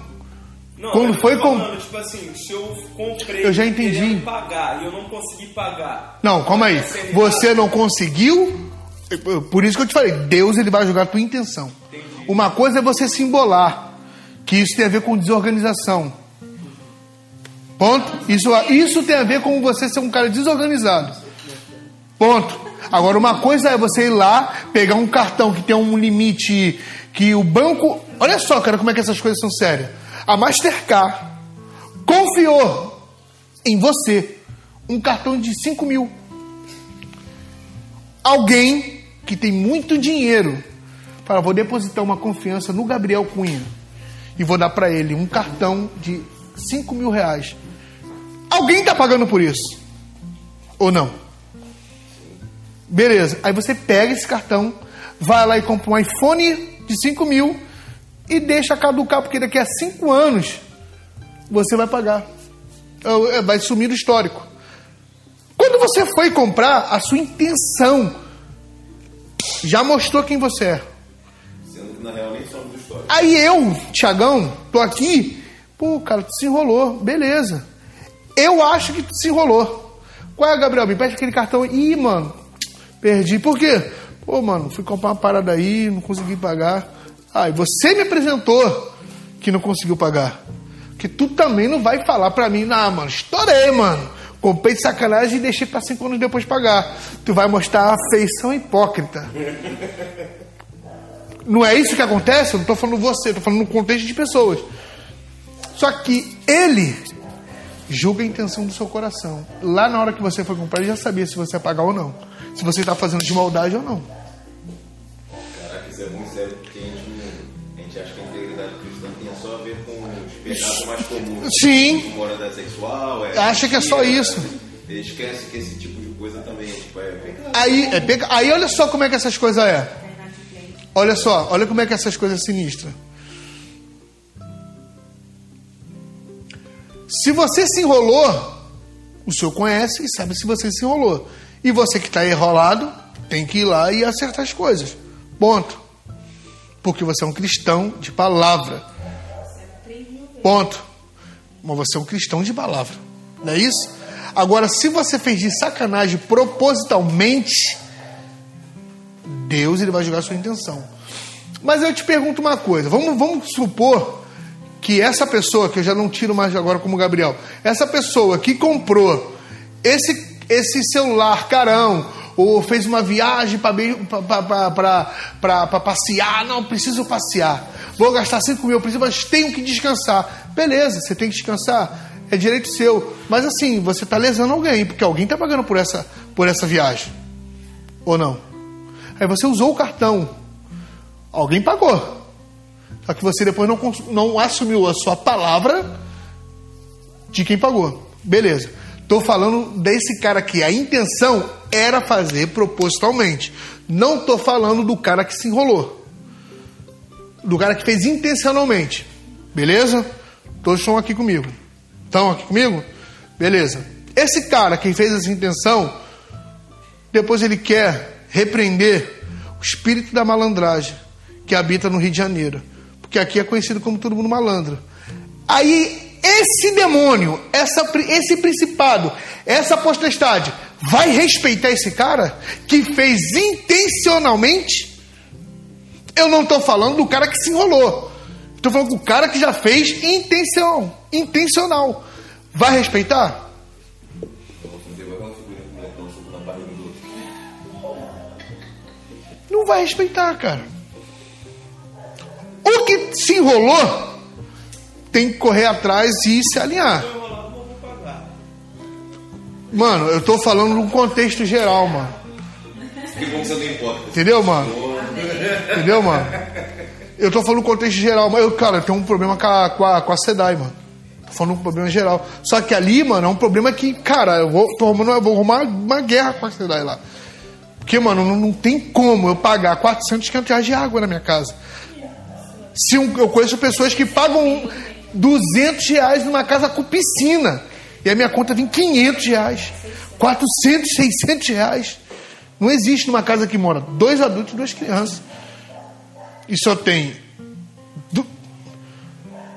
Não, Quando foi tô com- falando, Tipo assim, se eu comprei. Eu já entendi. pagar e eu não consegui pagar. Não, calma aí. Você não conseguiu. Por isso que eu te falei, Deus ele vai julgar a tua intenção. Entendi. Uma coisa é você se embolar, que isso tem a ver com desorganização. Ponto. Isso, isso tem a ver com você ser um cara desorganizado. Ponto. Agora, uma coisa é você ir lá, pegar um cartão que tem um limite que o banco. Olha só, cara, como é que essas coisas são sérias. A Mastercard confiou em você um cartão de 5 mil. Alguém que tem muito dinheiro fala, vou depositar uma confiança no Gabriel Cunha e vou dar para ele um cartão de 5 mil reais. Alguém está pagando por isso? Ou não? Beleza. Aí você pega esse cartão, vai lá e compra um iPhone de 5 mil e deixa caducar, porque daqui a 5 anos você vai pagar. É, é, Vai sumir do histórico. Quando você foi comprar, a sua intenção já mostrou quem você é. Sendo que na real nem somos do histórico. Aí eu, Tiagão, tô aqui. Pô, cara, tu se enrolou. Beleza. Eu acho que se enrolou. Qual é, Gabriel? Me pede aquele cartão. Ih, mano, perdi. Por quê? Pô, mano, fui comprar uma parada aí, não consegui pagar. Ah, e você me apresentou que não conseguiu pagar. Que tu também não vai falar pra mim, ah, mano, estourei, mano. Comprei de sacanagem e deixei pra cinco anos depois pagar. Tu vai mostrar a feição hipócrita. Não é isso que acontece? Eu não tô falando você, tô falando no contexto de pessoas. Só que ele julga a intenção do seu coração. Lá na hora que você foi comprar, ele já sabia se você ia pagar ou não. Se você está fazendo de maldade ou não. Caraca, isso é muito sério porque a gente, a gente acha que a integridade cristã tem só a ver com os pecados mais comuns. Sim. Moralidade sexual. É Acha que é só isso. Ele esquece que esse tipo de coisa também tipo, é pecado. Aí, é peca- aí olha só como é que essas coisas é. Olha só, olha como é que essas coisas são sinistras. Se você se enrolou, o senhor conhece e sabe se você se enrolou. E você que está enrolado, tem que ir lá e acertar as coisas. Ponto. Porque você é um cristão de palavra. Ponto. Mas você é um cristão de palavra. Não é isso? Agora, se você fez de sacanagem propositalmente, Deus ele vai julgar a sua intenção. Mas eu te pergunto uma coisa: vamos, vamos supor que essa pessoa, que eu já não tiro mais agora como Gabriel, essa pessoa que comprou esse, esse celular carão, ou fez uma viagem para passear, não, preciso passear, vou gastar 5 mil, preciso, mas tenho que descansar. Beleza, você tem que descansar, é direito seu. Mas assim, você está lesando alguém, porque alguém está pagando por essa, por essa viagem. Ou não? Aí você usou o cartão. Alguém pagou. Só que você depois não, não assumiu a sua palavra de quem pagou. Beleza. Tô falando desse cara que a intenção era fazer propositalmente. Não tô falando do cara que se enrolou. Do cara que fez intencionalmente. Beleza? Todos estão aqui comigo. Estão aqui comigo? Beleza. Esse cara que fez essa intenção, depois ele quer repreender o espírito da malandragem que habita no Rio de Janeiro. Porque aqui é conhecido como todo mundo malandro. Aí, esse demônio, essa, esse principado, essa potestade, vai respeitar esse cara que fez intencionalmente? Eu não estou falando do cara que se enrolou. Estou falando do cara que já fez intenção, intencional. Vai respeitar? Não vai respeitar, cara. O que se enrolou tem que correr atrás e se alinhar. Mano, eu tô falando num contexto geral, mano. Que bom que você não importa. Entendeu, mano? Entendeu, mano? Eu tô falando no contexto geral, mas eu, cara, eu tenho um problema com a, com a, com a SEDAI, mano. Tô falando um problema geral. Só que ali, mano, é um problema que, cara, eu vou, tô arrumando, eu vou arrumar uma guerra com a SEDAI lá. Porque, mano, não, não tem como eu pagar 400, 500 reais de água na minha casa. Se um- eu conheço pessoas que pagam 200 reais numa casa com piscina. E a minha conta vem 500 reais. 400, 600 reais. Não existe numa casa que mora dois adultos e duas crianças. E só tem.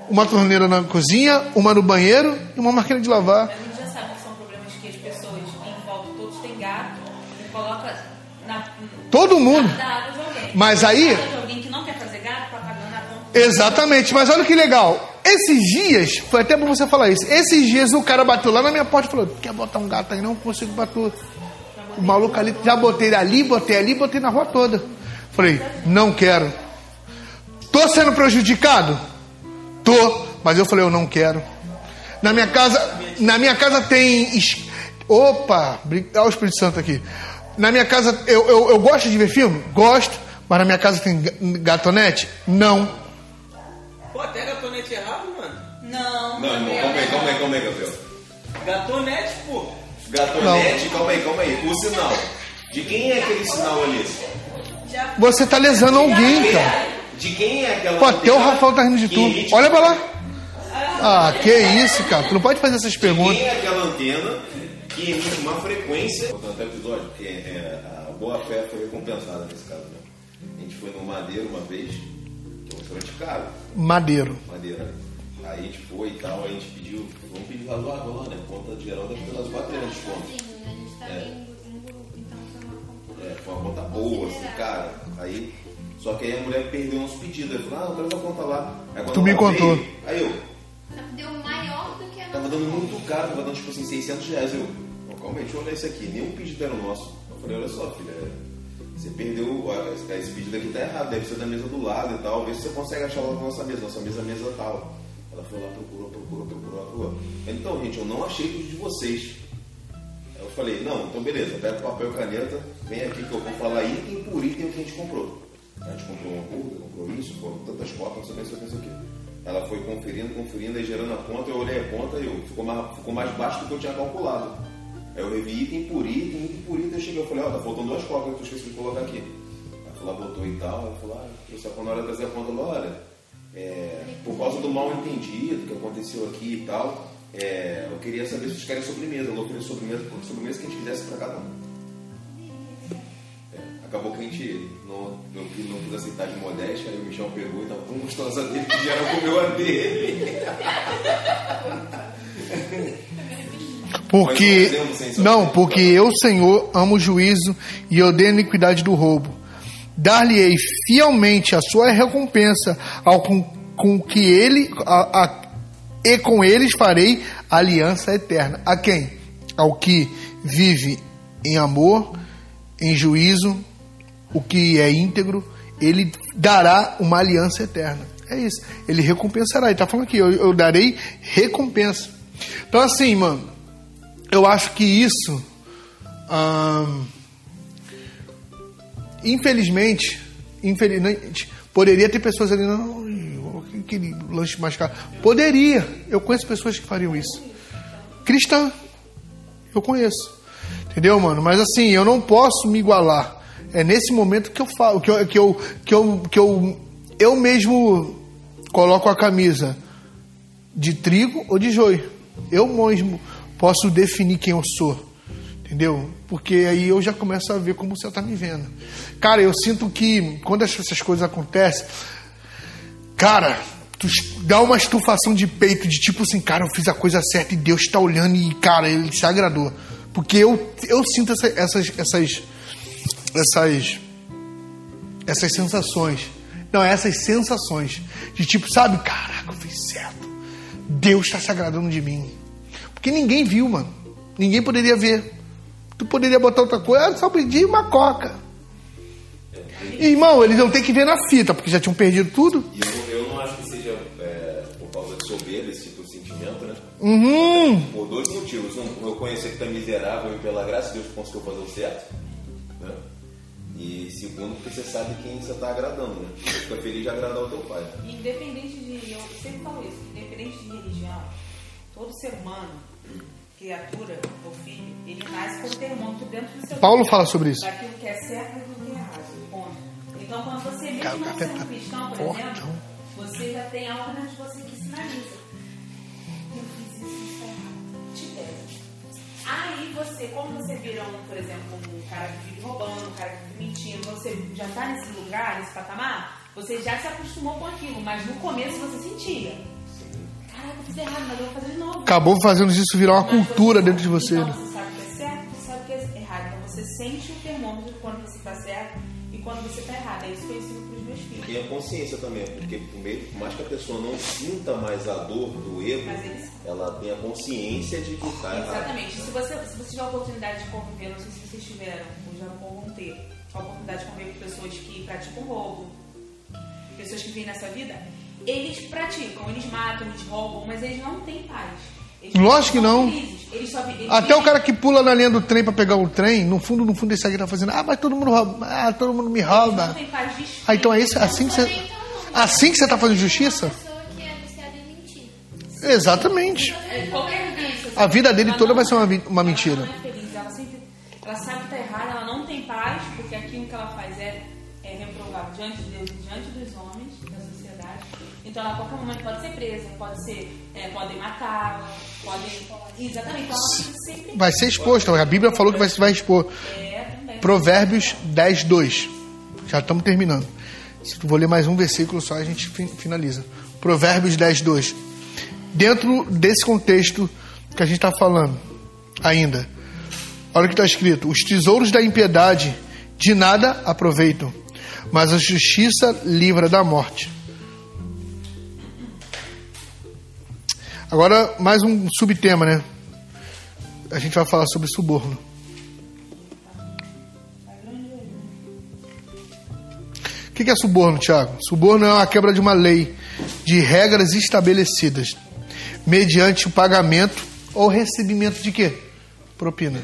uma torneira na cozinha, uma no banheiro e uma máquina de lavar. A gente já sabe que são problemas que as pessoas em volta todos têm gato e coloca na. Todo mundo. na água de alguém. Mas aí- Exatamente, mas olha que legal. Esses dias, foi até bom você falar isso. Esses dias o cara bateu lá na minha porta e falou: Quer botar um gato aí? Não consigo bater. O maluco ali, já botei ali, botei ali, botei na rua toda. Falei: Não quero. Tô sendo prejudicado? Tô, mas eu falei: Eu não quero. Na minha casa, na minha casa tem. Opa, olha o Espírito Santo aqui. Na minha casa, eu, eu, eu gosto de ver filme? Gosto. Mas na minha casa tem ga- gatonete? Não. Até gatonete errado, mano. Não, Não, irmão, calma aí, calma aí, calma aí, Gabriel. Gatonete, pô. Gatonete, calma aí, calma aí. O sinal. De quem é aquele sinal ali? Já Você tá lesando alguém, cara. De quem é aquela Pô, até o Rafael tá rindo de que tu. emite- Olha pra lá. Ah, que isso, cara. Tu não pode fazer essas perguntas. Quem é aquela antena que emite uma frequência? Contando até o episódio, porque é, a boa fé foi recompensada nesse caso, né? A gente foi no Madeiro uma vez, que é um restaurante caro, Madeiro. Madeira. Aí a gente foi e tal, aí a gente pediu, vamos pedir razoável lá, né? Conta de geral deve ter umas 400 contas. Sim, a gente tá grupo, então foi uma compra. É, foi uma conta boa, assim, cara. Aí, só que aí a mulher perdeu uns pedidos. Aí falou, ah, eu quero essa conta lá. Aí, Tu me contou. veio, aí eu, Deu maior do que a Tava dando muito caro, tava dando tipo assim 600 reais. Eu, "Não, calma aí, deixa eu olhar isso aqui. Nenhum pedido era nosso. Eu falei, olha só, filha, você perdeu, esse esse pedido aqui tá errado, deve ser da mesa do lado e tal. Vê se você consegue achar lá na nossa mesa, nossa mesa mesa tal. Ela foi lá, procurou, procurou, procurou, procurou. Então, gente, eu não achei tudo de vocês. Eu falei, não, então beleza, pega o papel e caneta, vem aqui que eu vou falar item por item o que a gente comprou. A gente comprou um hambúrguer, comprou isso, foram tantas cotas, não sei o que, não sei o que, não sei o que. Ela foi conferindo, conferindo, aí gerando a conta, eu olhei a conta e eu, ficou, mais, ficou mais baixo do que eu tinha calculado. Aí eu revi item por item, item por item, eu cheguei, eu falei, ó, tá faltando duas copas que eu esqueci de colocar aqui. Ela botou e tal, ela falou, ah, eu só quando na hora de trazer a conta, ela, olha, é, por causa do mal entendido que aconteceu aqui e tal, é, eu queria saber se vocês querem sobremesa. Eu ofereci sobremesa, sobremesa que a gente quisesse para cada um. É, acabou que a gente não, não, não quis aceitar de modéstia, aí o Michel pegou e tava tão gostosa dele que já comeu a dele. Porque. Não Não, porque eu, Senhor, amo o juízo e odeio a iniquidade do roubo. Dar-lhe-ei fielmente a sua recompensa ao com, com que ele. A, a- e com eles farei aliança eterna. A quem? Ao que vive em amor, em juízo, o que é íntegro, ele dará uma aliança eterna. É isso. Ele recompensará. Ele está falando aqui, eu, eu darei recompensa. Então, assim, mano, eu acho que isso. ahn, infelizmente, infelizmente, poderia ter pessoas ali, não, aquele lanche mais caro. Poderia. Eu conheço pessoas que fariam isso. Cristã. Eu conheço. Entendeu, mano? Mas assim, eu não posso me igualar. É nesse momento que eu falo, que eu, que eu, que eu, que eu, eu mesmo coloco a camisa de trigo ou de joio. Eu mesmo posso definir quem eu sou. Entendeu? Porque aí eu já começo a ver como você está me vendo. Cara, eu sinto que quando essas coisas acontecem, cara, tu dá uma estufação de peito de tipo assim, cara, eu fiz a coisa certa e Deus está olhando e, cara, ele se agradou. Porque eu, eu sinto essa- essas, essas, essas, essas sensações. Não, essas sensações de tipo, sabe, caraca, eu fiz certo. Deus está se agradando de mim. Porque ninguém viu, mano. Ninguém poderia ver. Tu poderia botar outra coisa, ah, só pedi uma coca. Irmão, eles vão ter que ver na fita, porque já tinham perdido tudo. E eu, eu não acho que seja é, por causa de soberba esse tipo de sentimento, né? Uhum. Por dois motivos. Um, por eu conhecer que tu é miserável e pela graça de Deus conseguiu fazer o certo. Né? E segundo, porque você sabe quem você está agradando, né? Você fica feliz de agradar o teu pai. Independente de. Eu sempre falo isso, independente de religião, todo ser humano, criatura ou filho, ele nasce com o termômetro dentro do seu Paulo corpo, fala sobre isso. Daquilo que é certo e do que é errado. Então, quando você, Cara, mesmo não café sendo tá cristão, por fortão. exemplo, você já tem algo dentro de você que sinaliza. Eu fiz isso, está errado. Te deve. Aí você, como você vira um, por exemplo, um cara que vive roubando, um cara que vive mentindo, você já está nesse lugar, nesse patamar, você já se acostumou com aquilo, mas no começo você sentia. Fiz errado, mas eu vou fazer de novo. Acabou fazendo isso virar uma Mas cultura você- dentro de você. Então né? você sabe o que é certo, você sabe o que é errado. Então você sente o termômetro quando você está certo e quando você está errado. É isso que eu ensino para os meus filhos. E a consciência também, porque por, meio, por mais que a pessoa não sinta mais a dor do erro, ela tem a consciência de que está errado. Exatamente. Se você, se você tiver a oportunidade de conviver, não sei se vocês tiveram, ou já vão ter, a oportunidade de conviver com pessoas que praticam roubo, pessoas que vivem nessa vida, eles praticam, eles matam, eles roubam, mas eles não têm paz. Eles Lógico que não. Eles eles Até o vivem- cara que pula na linha do trem pra pegar o trem, no fundo, no fundo, esse aqui tá fazendo, ah, mas todo mundo rouba, ah, todo mundo me Não rouba. tem paz de espírito. Ah, então é isso, assim que você, assim que você tá fazendo justiça? Uma pessoa que é viciada em mentir. Exatamente. É, A vida dele toda não- vai ser uma vi- uma mentira. não é ela sabe Então ela a qualquer momento pode ser presa, pode ser, é, podem matá-la, podem. Exatamente, então ela sempre. Vai ser exposto, a Bíblia falou que vai, vai expor. É, também. Provérbios 10, 2. Já estamos terminando. Se tu vou ler mais um versículo só, a gente fin- finaliza. Provérbios 10, 2. Dentro desse contexto que a gente está falando, ainda, olha o que está escrito: Os tesouros da impiedade de nada aproveitam, mas a justiça livra da morte. Agora, mais um subtema, né? A gente vai falar sobre suborno. O que é suborno, Tiago? Suborno é uma quebra de uma lei, de regras estabelecidas, mediante o pagamento ou recebimento de quê? Propina.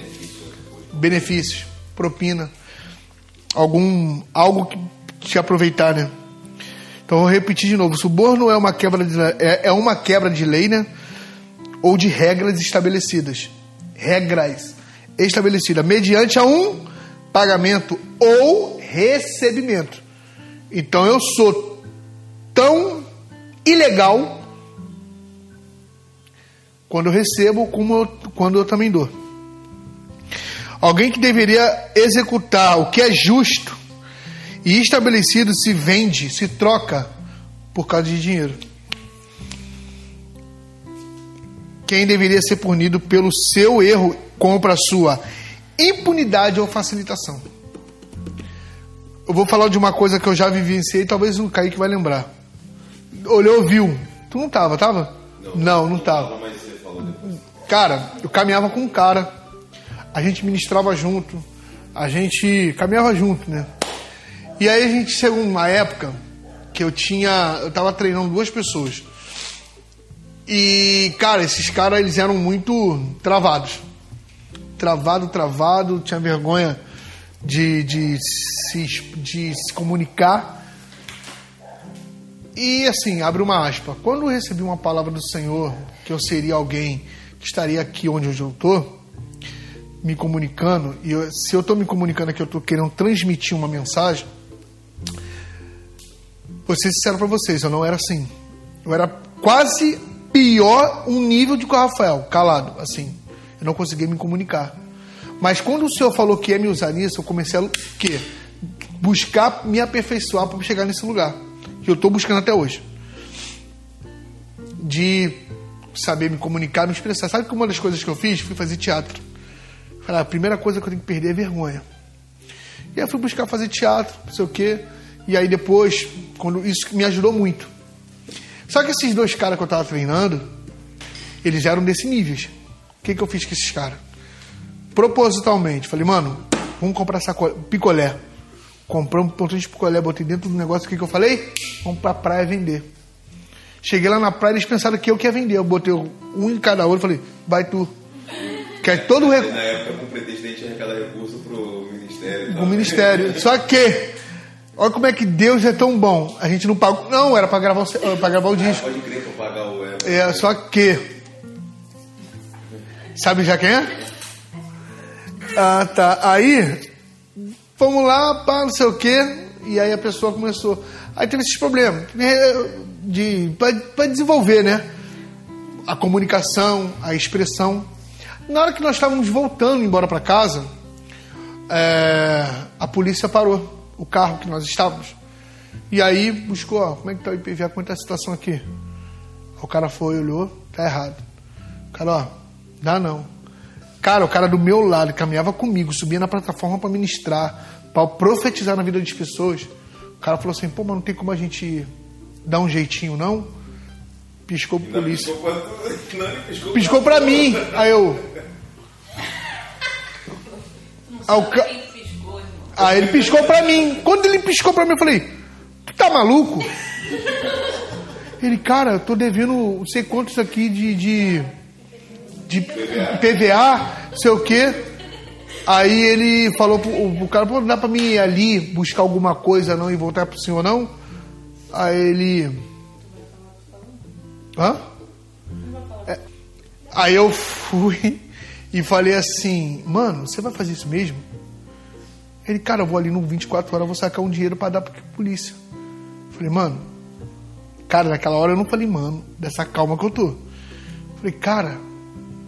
Benefícios, propina, algum algo que te aproveitar, né? Então vou repetir de novo. Suborno é uma quebra de, é, é uma quebra de lei, né? Ou de regras estabelecidas. Regras estabelecidas mediante a um pagamento ou recebimento. Então eu sou tão ilegal quando eu recebo como eu, quando eu também dou. Alguém que deveria executar o que é justo e estabelecido se vende, se troca por causa de dinheiro. Quem deveria ser punido pelo seu erro compra a sua impunidade ou facilitação. Eu vou falar de uma coisa que eu já vivenciei, talvez o Kaique vai lembrar. Olhou, viu. Tu não tava, tava? Não, não tava. Falou depois. Cara, eu caminhava com um cara, a gente ministrava junto, a gente caminhava junto, né? E aí a gente chegou numa época que eu tinha. Eu tava treinando duas pessoas. E, cara, esses caras eles eram muito travados. Travado, travado, tinha vergonha de, de, se, de se comunicar. E assim, abre uma aspa. Quando eu recebi uma palavra do Senhor, que eu seria alguém que estaria aqui onde eu estou, me comunicando, e eu- se eu estou me comunicando aqui, eu estou querendo transmitir uma mensagem, vou ser sincero para vocês, eu não era assim. Eu era quase pior um nível de que o Rafael, calado, assim. Eu não conseguia me comunicar. Mas quando o Senhor falou que ia me usar nisso, eu comecei a quê? buscar me aperfeiçoar para chegar nesse lugar. Que eu estou buscando até hoje. De saber me comunicar, me expressar. Sabe que uma das coisas que eu fiz? Fui fazer teatro. Falei, "Ah, a primeira coisa que eu tenho que perder é vergonha. E aí eu fui buscar fazer teatro, não sei o quê. E aí depois, quando isso me ajudou muito. Só que esses dois caras que eu tava treinando, eles eram desse nível. O que, que eu fiz com esses caras? Propositalmente, falei, mano, vamos comprar sacolé, picolé. Compramos um pontão de picolé, botei dentro do negócio, o que, que eu falei? Vamos pra praia vender. Cheguei lá na praia, eles pensaram que eu que ia vender. Eu botei um em cada olho e falei, vai tu. Que é todo o recurso. na época, com o pretendente arrecadar recurso pro ministério. o ministério. Só que, olha como é que Deus é tão bom. A gente não pagou. Não, era pra gravar o, pra gravar o disco. Pode crer que eu pagar o. É, só que. Sabe já quem é? Ah, tá. Aí, vamos lá, pá, não sei o quê. E aí a pessoa começou. Aí teve esses problemas né, de para desenvolver, né? A comunicação, a expressão. Na hora que nós estávamos voltando embora para casa, é, a polícia parou o carro que nós estávamos. E aí buscou, ó, como é que tá o IPVA, como é que tá a situação aqui? O cara foi, olhou, tá errado. O cara, ó, dá não. Cara, o cara do meu lado, caminhava comigo, subia na plataforma para ministrar, para profetizar na vida das pessoas. O cara falou assim, pô, mas não tem como a gente dar um jeitinho, não? Piscou pro Não, polícia. piscou pra- (laughs) Não, ele piscou, Piscou pra mim. Aí eu. Aí, o ca-? Aí ele piscou pra mim. Quando ele piscou pra mim, eu falei: Tu tá maluco? Ele, cara, eu tô devendo não sei quantos aqui de. de, de PVA, sei o quê. Aí ele falou pro, pro cara: Pô, não dá pra mim ir ali buscar alguma coisa não e voltar pro senhor, não? Aí ele. Hã? É. Aí eu (laughs) fui e falei assim: Mano, você vai fazer isso mesmo? Ele, cara, eu vou ali no 24 horas, vou sacar um dinheiro pra dar pra polícia. Falei, mano, cara, naquela hora eu não falei, mano, dessa calma que eu tô. Falei, cara,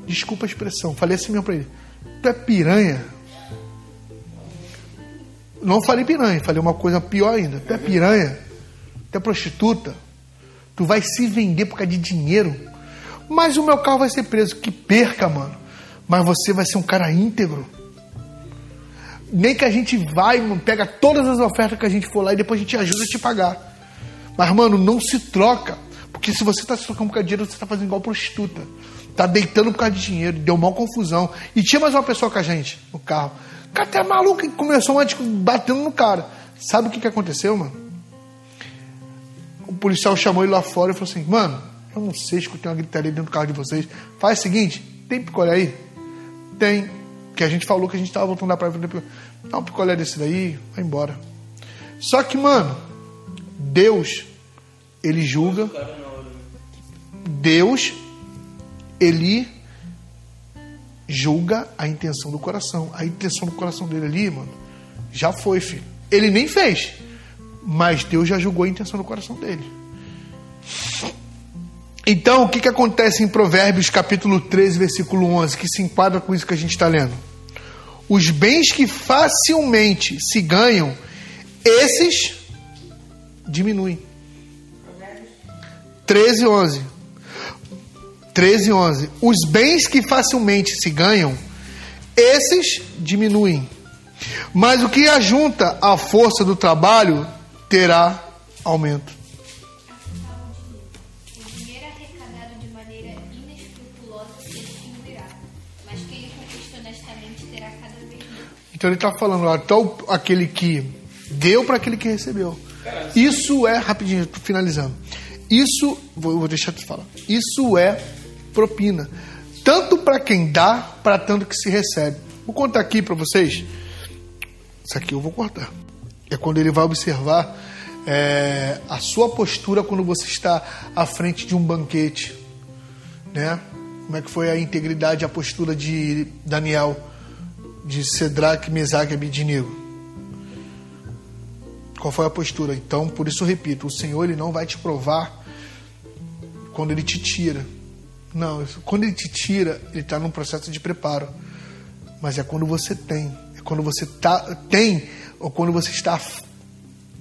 desculpa a expressão. Falei assim mesmo pra ele, tu é piranha? Não falei piranha, falei uma coisa pior ainda. Tu é piranha? Tu é prostituta? Tu vai se vender por causa de dinheiro? Mas o meu carro vai ser preso. Que perca, mano. Mas você vai ser um cara íntegro nem que a gente vai, pega todas as ofertas que a gente for lá e depois a gente ajuda a te pagar. Mas, mano, não se troca. Porque se você tá se trocando por causa de dinheiro, você tá fazendo igual prostituta. Tá deitando por causa de dinheiro, deu mal confusão. E tinha mais uma pessoa com a gente no carro. O cara até maluco, e começou antes batendo no cara. Sabe o que, que aconteceu, mano? O policial chamou ele lá fora e falou assim: Mano, eu não sei, escutei uma gritaria dentro do carro de vocês. Faz o seguinte: tem picolé aí? Tem. Que a gente falou que a gente tava voltando da praia. Dá um picolé desse daí, vai embora. Só que, mano, Deus, ele julga. Deus, ele julga a intenção do coração. A intenção do coração dele ali, mano, já foi, filho. Ele nem fez, mas Deus já julgou a intenção do coração dele. Então, o que, que acontece em Provérbios capítulo 13, versículo 11, que se enquadra com isso que a gente está lendo? Os bens que facilmente se ganham, esses diminuem. 13, 11. 13, 11. Os bens que facilmente se ganham, esses diminuem. Mas o que ajunta a força do trabalho terá aumento. Então ele está falando lá, então aquele que deu para aquele que recebeu. Isso é, rapidinho, finalizando. Isso, vou, vou deixar tu falar. Isso é propina. Tanto para quem dá, para tanto que se recebe. Vou contar aqui para vocês. Isso aqui eu vou cortar. É quando ele vai observar é, a sua postura quando você está à frente de um banquete. Né? Como é que foi a integridade, a postura de Daniel, de Sedraque, Mesaque e Abednego? Qual foi a postura? Então, por isso repito, o Senhor ele não vai te provar quando ele te tira. Não, quando ele te tira, ele está num processo de preparo. Mas é quando você tem, é quando você tá, tem, ou quando você está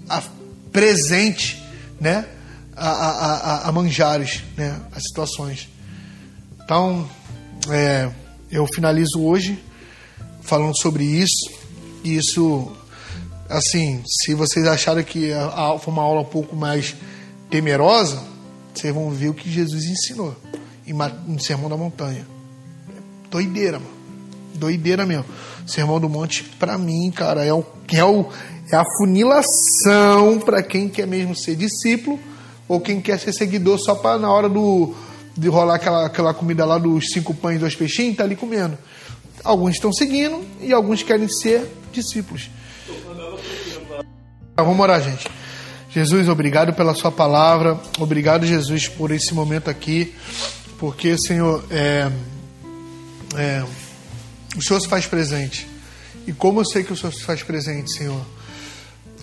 a- presente, né, a, a, a, a manjares, né, as situações. Então, é, eu finalizo hoje falando sobre isso. E isso, assim, se vocês acharam que a, a, foi uma aula um pouco mais temerosa, vocês vão ver o que Jesus ensinou em, no Sermão da Montanha. Doideira, mano. Doideira mesmo. Sermão do Monte, pra mim, cara, é, o, é, o, é a funilação pra quem quer mesmo ser discípulo ou quem quer ser seguidor só pra na hora do, de rolar aquela, aquela comida lá dos cinco pães e dois peixinhos, tá ali comendo. Alguns estão seguindo e alguns querem ser discípulos. Tá, Vamos orar, gente. Jesus, obrigado pela sua palavra. Obrigado, Jesus, por esse momento aqui. Porque, Senhor, é, é, o Senhor se faz presente. E como eu sei que o Senhor se faz presente, Senhor?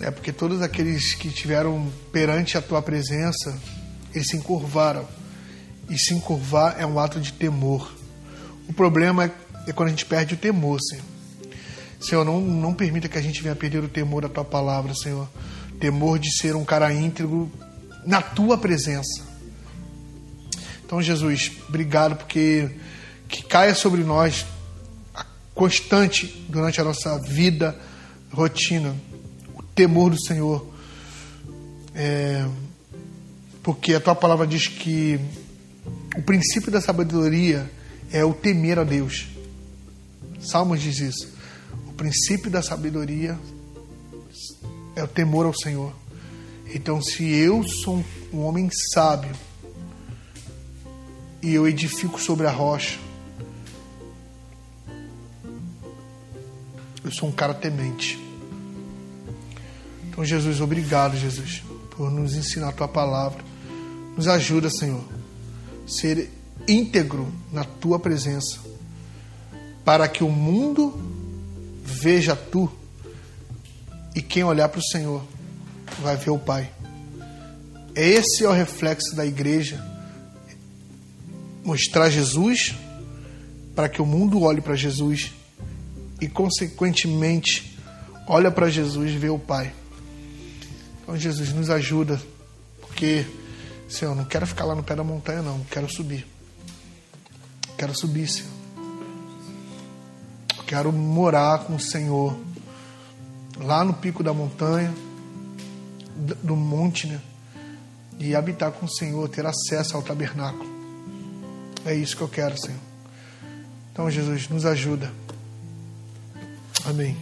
É porque todos aqueles que tiveram perante a tua presença, eles se encurvaram. E se encurvar é um ato de temor. O problema é, é quando a gente perde o temor, Senhor. Senhor, não, não permita que a gente venha perder o temor da tua palavra, Senhor. Temor de ser um cara íntegro na tua presença. Então, Jesus, obrigado porque que caia sobre nós constante durante a nossa vida, rotina, o temor do Senhor. É, porque a tua palavra diz que o princípio da sabedoria é o temer a Deus. Salmos diz isso. O princípio da sabedoria é o temor ao Senhor. Então, se eu sou um homem sábio e eu edifico sobre a rocha, eu sou um cara temente. Então, Jesus, obrigado, Jesus, por nos ensinar a tua palavra. Nos ajuda, Senhor, a ser íntegro na tua presença, para que o mundo veja tu e quem olhar para o Senhor vai ver o Pai. Esse é o reflexo da igreja. Mostrar Jesus para que o mundo olhe para Jesus e, consequentemente, olha para Jesus e vê o Pai. Então, Jesus, nos ajuda, porque, Senhor, não quero ficar lá no pé da montanha, não, quero subir. Quero subir, Senhor. Quero morar com o Senhor lá no pico da montanha, do monte, né? E habitar com o Senhor, ter acesso ao tabernáculo. É isso que eu quero, Senhor. Então, Jesus, nos ajuda. Amém.